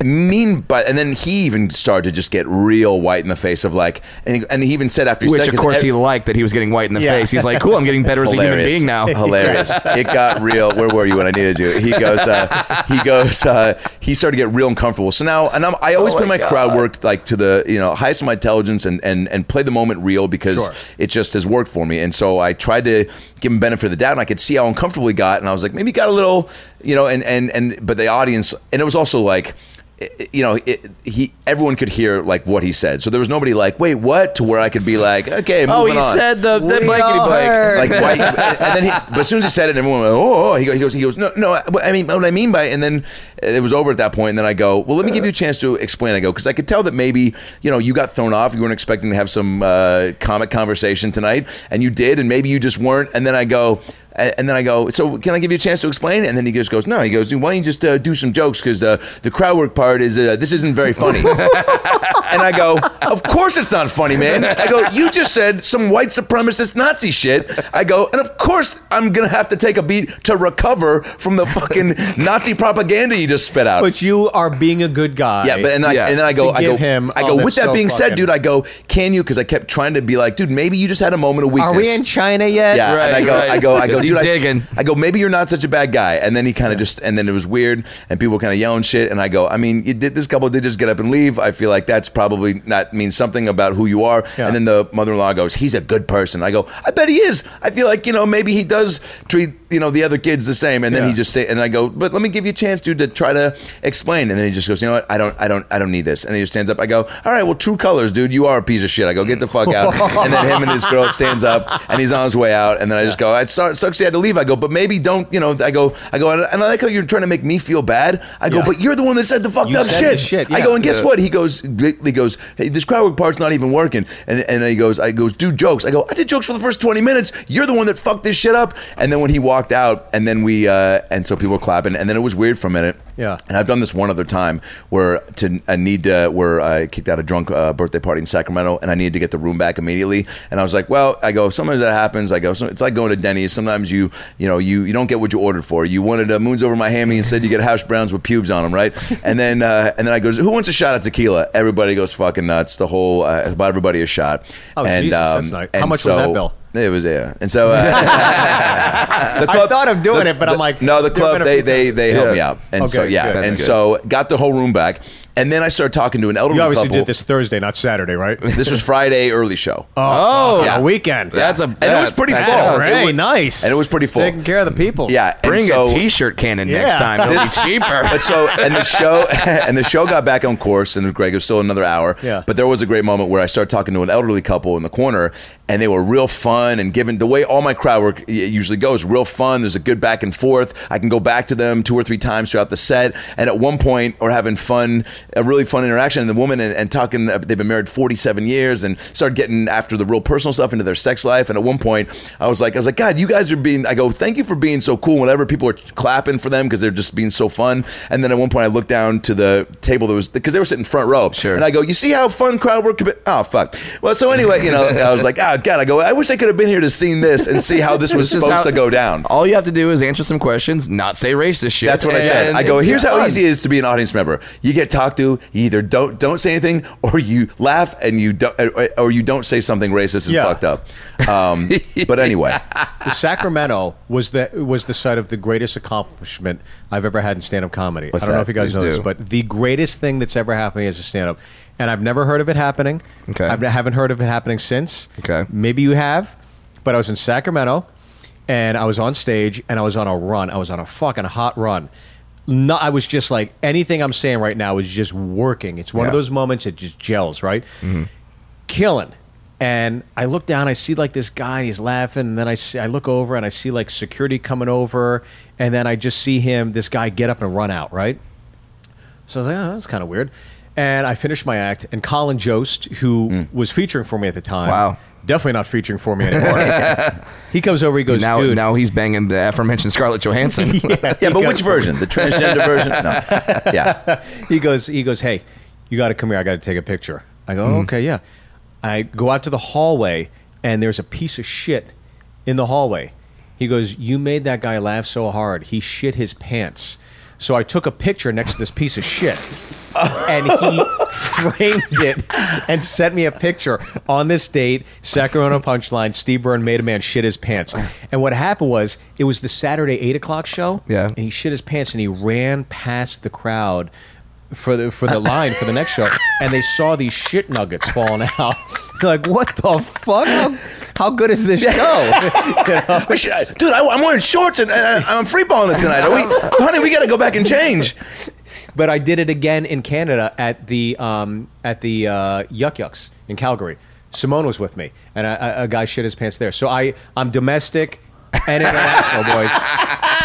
mean but And then he even started to just get real white in the face of like, and he, and he even said after, he Which said, of course he liked that he was getting white in the Yeah. face. He's like, cool, I'm getting better as a human being now. Hilarious. it got real. Where were you when I needed you? He goes. Uh, he goes. Uh, he started to get real uncomfortable. So now, and I'm, I always Oh play my my crowd work like to the you know highest of my intelligence and and and play the moment real because Sure. it just has worked for me. And so I tried to give him benefit of the doubt, and I could see how uncomfortable he got, and I was like, maybe he got a little, you know, and and and but the audience, and it was also like. It- You know, it, he everyone could hear like what he said, so there was nobody like, "Wait, what?" To where I could be like, "Okay, Oh, he on." said the, the We blankety blank. like white, and then he, but as soon as he said it, everyone went, "Oh!" oh." He, he goes, "He goes, no, no." I mean, what I mean by, and then it was over at that point. And then I go, "Well, let me give you a chance to explain." I go because I could tell that maybe you know you got thrown off. You weren't expecting to have some uh, comic conversation tonight, and you did, and maybe you just weren't. And then I go. A- And then I go, so can I give you a chance to explain? And then he just goes, no. He goes, why don't you just uh, do some jokes? Because the the crowd work part is uh, this isn't very funny. and I go, of course it's not funny, man. I go, you just said some white supremacist Nazi shit. I go, and of course I'm gonna have to take a beat to recover from the fucking Nazi propaganda you just spit out. But you are being a good guy. Yeah, but and, I, Yeah. and then I go, I go, him I go. this With that so being said, dude, I go, can you? Because I kept trying to be like, dude, maybe you just had a moment of weakness. are we in China yet? Yeah, and I go, right. I go, I go, 'Cause he's dude, I, digging. I go, maybe you're not such a bad guy. And then he kind of just, and then it was weird, and people kind of yelling shit. And I go, I mean, you did this couple did just get up and leave. I feel like that's probably not means something about who you are. Yeah. And then the mother-in-law goes, he's a good person. I go, I bet he is. I feel like you know maybe he does treat you know the other kids the same. And then Yeah. he just say, and I go, but let me give you a chance, dude, to try to explain. And then he just goes, you know what? I don't, I don't, I don't need this. And then he just stands up. I go, all right, well, true colors, dude. You are a piece of shit. I go, get the fuck out. and then him and his girl stands up, and he's on his way out. And then I just go, it sucks sucks he had to leave. I go, but maybe don't, you know. I go, I go, and I like how you're trying to make me feel bad. I go, Yeah. but you're the one that said the fucked You up shit. shit, I go, and guess Yeah. what? He goes, he goes, hey, this crowd work part's not even working. And and then he goes, I goes, do jokes. I go, I did jokes for the first 20 minutes. You're the one that fucked this shit up. And then when he walked out, and then we, uh, and so people were clapping, and then it was weird for a minute. Yeah. And I've done this one other time where to I need to where I kicked out a drunk uh, birthday party in Sacramento, and I needed to get the room back immediately. And I was like, well, I go, sometimes that happens. I go, so it's like going to Denny's. Sometimes you, you know, you you don't get what you ordered for. You wanted uh, moons over my hammy, instead you get hash browns with pubes on them, right? And then uh, and then I goes, who wants a shot at tequila? Everybody goes fucking nuts. The whole uh, about everybody a shot. Oh, and, Jesus, that's nice. How much was that bill? It was yeah, and so uh, the I thought of doing it, but I'm like, no, the club they they they helped Yeah. me out, and so yeah, good. and good. so got the whole room back, And then I started talking to an elderly couple. You obviously couple. did this Thursday, not Saturday, right? This was Friday early show. Oh, oh. Yeah. a weekend. That's a And it was pretty that's- full. that was- It Hey, was- nice. and it was pretty full. Taking care of the people. Yeah, Bring so- a T-shirt cannon next time. It'll be cheaper. But so and the show and the show got back on course and Greg it was still another hour. Yeah. But there was a great moment where I started talking to an elderly couple in the corner and they were real fun and given the way all my crowd work usually goes, real fun. There's a good back and forth. I can go back to them two or three times throughout the set. And at one point we're having fun, a really fun interaction. And the woman and, and talking, uh, they've been married 47 years and started getting after the real personal stuff into their sex life. And at one point I was like, I was like, God, you guys are being, I go, thank you for being so cool. Whenever people are clapping for them because they're just being so fun. And then at one point I looked down to the table that was, because they were sitting front row. Sure. And I go, you see how fun crowd work? could be-" Oh, fuck. Well, so anyway, you know, I was like, oh, God, I go, I wish I could have been here to seen this and see how this was supposed how- to go down. All you have to do is answer some questions, not say racist shit. That's what I said. I go, here's how fun. easy it is to be an audience member. You get talked to, you either don't don't say anything, or you laugh and you don't, or you don't say something racist and Yeah. fucked up. Um, but anyway, Sacramento was the was the site of the greatest accomplishment I've ever had in stand up comedy. What's I don't know if you guys Please know this, but the greatest thing that's ever happened to me as a stand up, and I've never heard of it happening. Okay. I haven't heard of it happening since. Okay. Maybe you have, but I was in Sacramento, and I was on stage, and I was on a run. I was on a fucking hot run. No, I was just like anything I'm saying right now is just working. It's one of those moments it just gels, right? Mm-hmm. killing. And I look down, I see like this guy, he's laughing, and then I see, I look over and I see like security coming over, and then I just see him, this guy, get up and run out, right? So I was like, oh, that's kind of weird. And I finished my act, and Colin Jost, who mm. was featuring for me at the time, Wow. Definitely not featuring for me anymore. he comes over, he goes, Now, dude, now he's banging the aforementioned Scarlett Johansson. yeah, but which version? The transgender version? No. Yeah. he goes he goes hey you got to come here i got to take a picture i go mm-hmm. okay yeah i go out to the hallway and there's a piece of shit in the hallway he goes you made that guy laugh so hard he shit his pants so i took a picture next to this piece of shit and he framed it and sent me a picture on this date sacramento punchline steve byrne made a man shit his pants and what happened was it was the saturday 8 o'clock show Yeah. and he shit his pants and he ran past the crowd for the for the line for the next show, and they saw these shit nuggets falling out. They're like, what the fuck? How, how good is this show? You know? We should- I- Dude, I, am wearing shorts and, and I'm free balling it tonight. Are we, honey, we got to go back and change. But I did it again in Canada at the um, at the uh, Yuk Yuk's in Calgary. Simone was with me, and I, I, a guy shit his pants there. So I I'm domestic and international, boys.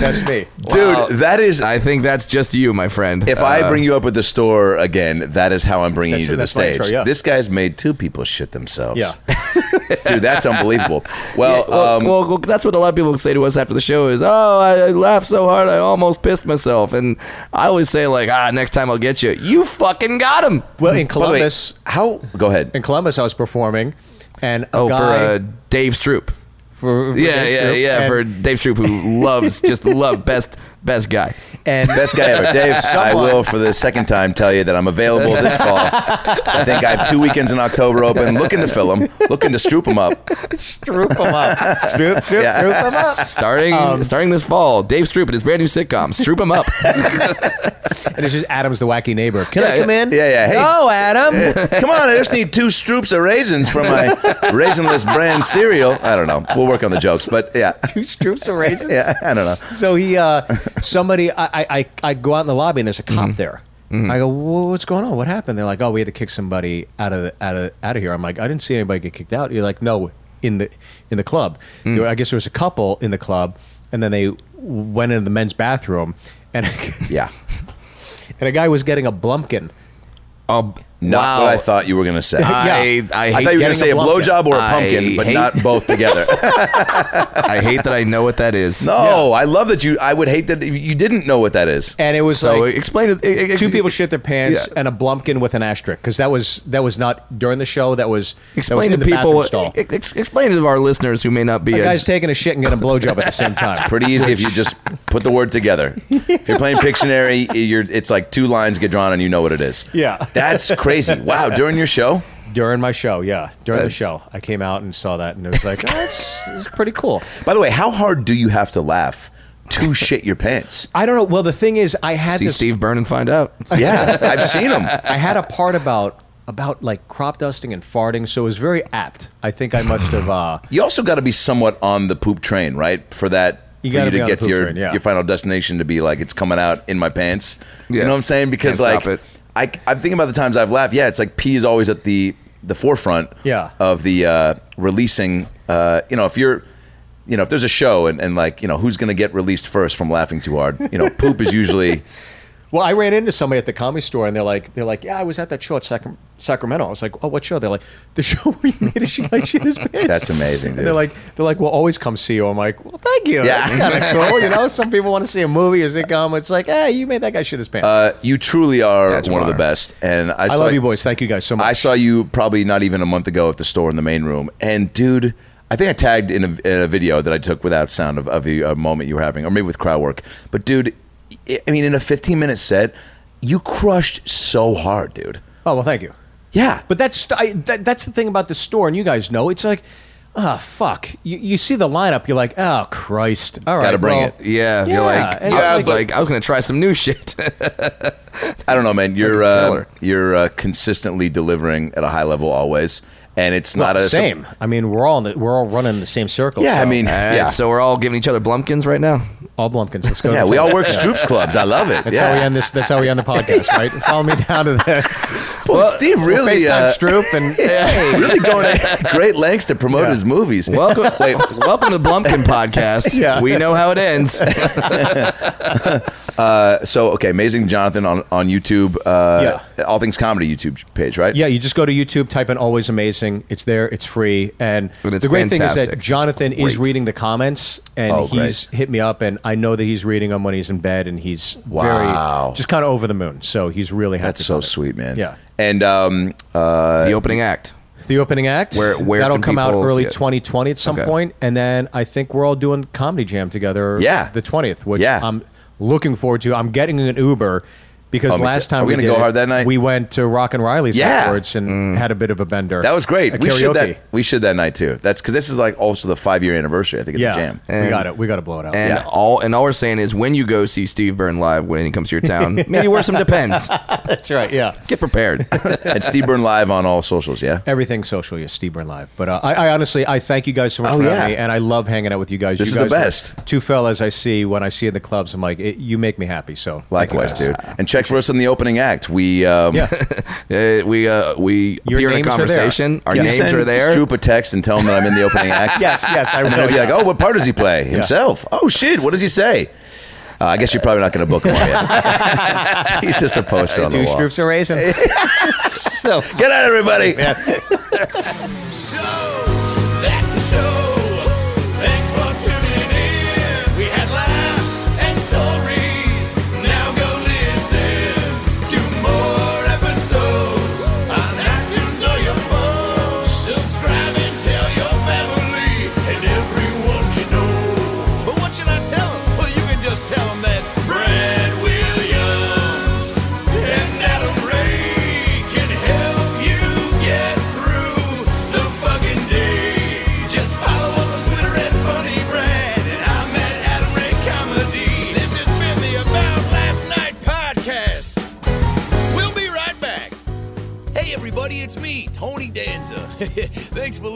That's me. Dude, Wow. that is. I think that's just you, my friend. if Uh, I bring you up at the store again, that is how I'm bringing you to the stage. intro, yeah. This guy's made two people shit themselves. Yeah. Dude, that's unbelievable. Well, well, um, well, well, that's what a lot of people say to us after the show is, oh, I, I laughed so hard I almost pissed myself. And I always say, like, ah, next time I'll get you. You fucking got him. Well, in by the way, Columbus, how? Go ahead. in Columbus, I was performing, and a Oh, guy for uh, Dave Stroop. For, for Yeah, Dave yeah, yeah. and- For Dave Stroop, who loves, just love, best, best guy. and Best guy ever. Dave, I will for the second time tell you that I'm available this fall. I think I have two weekends in October open. Looking to fill them. Looking to stroop them up. Stroop him up. Stroop, stroop, Yeah. stroop him up. Starting Um, starting this fall, Dave Stroop and his brand new sitcom, Stroop 'em Up. And it's just Adam's the wacky neighbor. Can I Yeah, come in? yeah, yeah. Hey. No, Adam. Come on, I just need two stroops of raisins from my raisinless brand cereal. I don't know. We'll work on the jokes, but yeah. Two stroops of raisins. Yeah, I don't know. So he, uh, somebody, I, I, I- go out in the lobby and there's a cop mm-hmm. there. Mm-hmm. I go, well, what's going on? What happened? They're like, oh, we had to kick somebody out of out of out of here. I'm like, I didn't see anybody get kicked out. You're like, no, in the in the club. Mm. There were- I guess there was a couple in the club, and then they went into the men's bathroom, and Yeah. and a guy was getting a blumpkin. Oh, Not wow. what I thought you were going to say. I, Yeah. I, I hate thought you were going to say a a blumpkin. blowjob or a I pumpkin, but hate- not both together. I hate that I know what that is. No, I love that you. I would hate that you didn't know what that is. And it was So like explain it. it- it- two people shit their pants Yeah. and a blumpkin with an asterisk because that was that was not during the show. That was that was Explain in to the people. bathroom stall. ex- ex- explain to our listeners who may not be A guy's taking a shit and getting a blowjob at the same time. It's Pretty easy if you just put the word together. If you're playing Pictionary, you're, it's like two lines get drawn and you know what it is. Yeah. That's crazy. Wow. During your show? During my show, yeah, during That's- the show, I came out and saw that, and it was like, oh, that's, that's pretty cool. By the way, how hard do you have to laugh to shit your pants. I don't know. Well, the thing is, I had See this. Steve Byrne and find out. Yeah, I've seen them. I had a part about about like crop dusting and farting, so it was very apt. I think I must have. uh You also got to be somewhat on the poop train, right? For that, You for gotta you to get to your train, yeah. your final destination to be like it's coming out in my pants. You know what I'm saying? Because Can't like stop it. I I'm thinking about the times I've laughed. Yeah, it's like pee is always at the the forefront. Yeah. Of the uh, releasing. Uh, you know, if you're. You know, if there's a show and, and like, you know, who's going to get released first from laughing too hard? You know, poop is usually Well, I ran into somebody at the comedy store, and they're like, they're like, yeah, I was at that show at Sac- Sacramento. I was like, oh, what show? They're like, the show where you made a shit like shit his pants. That's amazing, And they're like, they're like, we'll always come see you. I'm like, well, thank you. Yeah. That's kind of cool. You know, some people want to see a movie as or sitcom. It's like, hey, you made that guy shit his pants. uh, you truly are That's one of the best. And I, I saw love you, boys. Thank you guys so much. I saw you probably not even a month ago at the store in the main room, and dude, I think I tagged in a, in a video that I took without sound of, of a, a moment you were having, or maybe with crowd work. But dude, I I mean, in a 15 minute set, you crushed so hard, dude. oh well, thank you. Yeah, But that's I, that, that's the thing about the store, and you guys know it's like, ah, fuck. You, you see the lineup, you're like, oh Christ, all right, Gotta bring well, it. Yeah, Yeah, you're like, and I it's was like- like, I was gonna try some new shit. I don't know, man. You're uh, you're uh, consistently delivering at a high level always, and it's Well, not a same. I mean, we're all in the, we're all running the same circle. Yeah, I mean, All right, yeah, so we're all giving each other Blumpkins right now. All Blumpkins. Let's go. yeah. We all work Stroops clubs. I love it. That's yeah. how we end this. That's how we end the podcast, right? Follow me down to the Well, Steve really, FaceTime uh, Stroop and hey, really going to great lengths to promote his movies. Welcome, Wait, welcome to Blumpkin Podcast. Yeah. We know how it ends. so okay, amazing Johnathan on on YouTube. Uh, All Things Comedy YouTube page, right? yeah, you just go to YouTube, type in "Always Amazing." It's there. It's free, and, And it's the great thing is that Johnathan is reading the comments, and Oh, he's hit me up, and I know that he's reading them when he's in bed, and he's Wow. very just kind of over the moon. So he's really happy. That's so it. sweet, man. Yeah. And um, uh, the opening act. The opening act, Where- where that'll can come out early 2020 at some Okay. point, and then I think we're all doing comedy jam together. Yeah. the 20th, which Yeah. I'm looking forward to. I'm getting an Uber because Oh, last too. time Are we gonna did go it, hard that night? We went to Rock and Reilly's Yeah. afterwards and had a bit of a bender. that was great. We should that. We should that night too. That's because this is like also the five year anniversary. I think of yeah, the jam. And, we got it. We got to blow it out. And Yeah. all and all we're saying is when you go see Steve Byrne live when he comes to your town, maybe wear some Depends. That's right. Yeah. Get prepared. and Steve Byrne live on all socials. Yeah. Everything social, yes, Steve Byrne Live. But uh, I, I honestly, I thank you guys so much Oh, for yeah. having me, and I love hanging out with you guys. This you is the guys are best. Two fellas I see when I see in the clubs. I'm like, it, you make me happy. So Likewise, dude. And check for us in the opening act. We um, Yeah. Uh, we uh, we Your appear in a names are there. conversation. Our Can names send are there. Stroop a text and tell him that I'm in the opening act. yes, yes. I And then will. he'll be like, "Oh, what part does he play? Himself? Oh shit, what does he say?" Uh, I guess you're probably not going to book him on yet. He's just a poster on the Two wall. stroops are raising. so, Get out, everybody! So, that's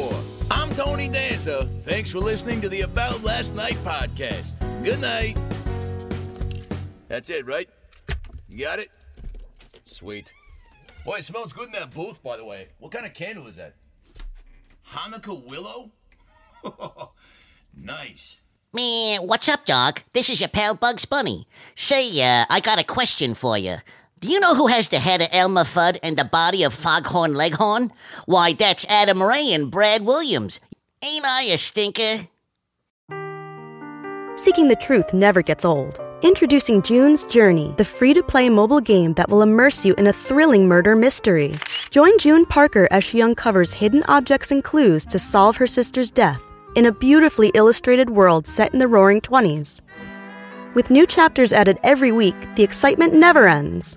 more. I'm Tony Danza. Thanks for listening to the About Last Night podcast. Good night. That's it, right? You got it? Sweet. Boy, it smells good in that booth, by the way. What kind of candle is that? Hanukkah willow? nice. Man, what's up, dog? This is your pal Bugs Bunny. Say, uh, I got a question for you. Do you know who has the head of Elmer Fudd and the body of Foghorn Leghorn? Why, that's Adam Ray and Brad Williams. Ain't I a stinker? Seeking the truth never gets old. Introducing June's Journey, the free to play mobile game that will immerse you in a thrilling murder mystery. Join June Parker as she uncovers hidden objects and clues to solve her sister's death in a beautifully illustrated world set in the roaring 20s. With new chapters added every week, the excitement never ends.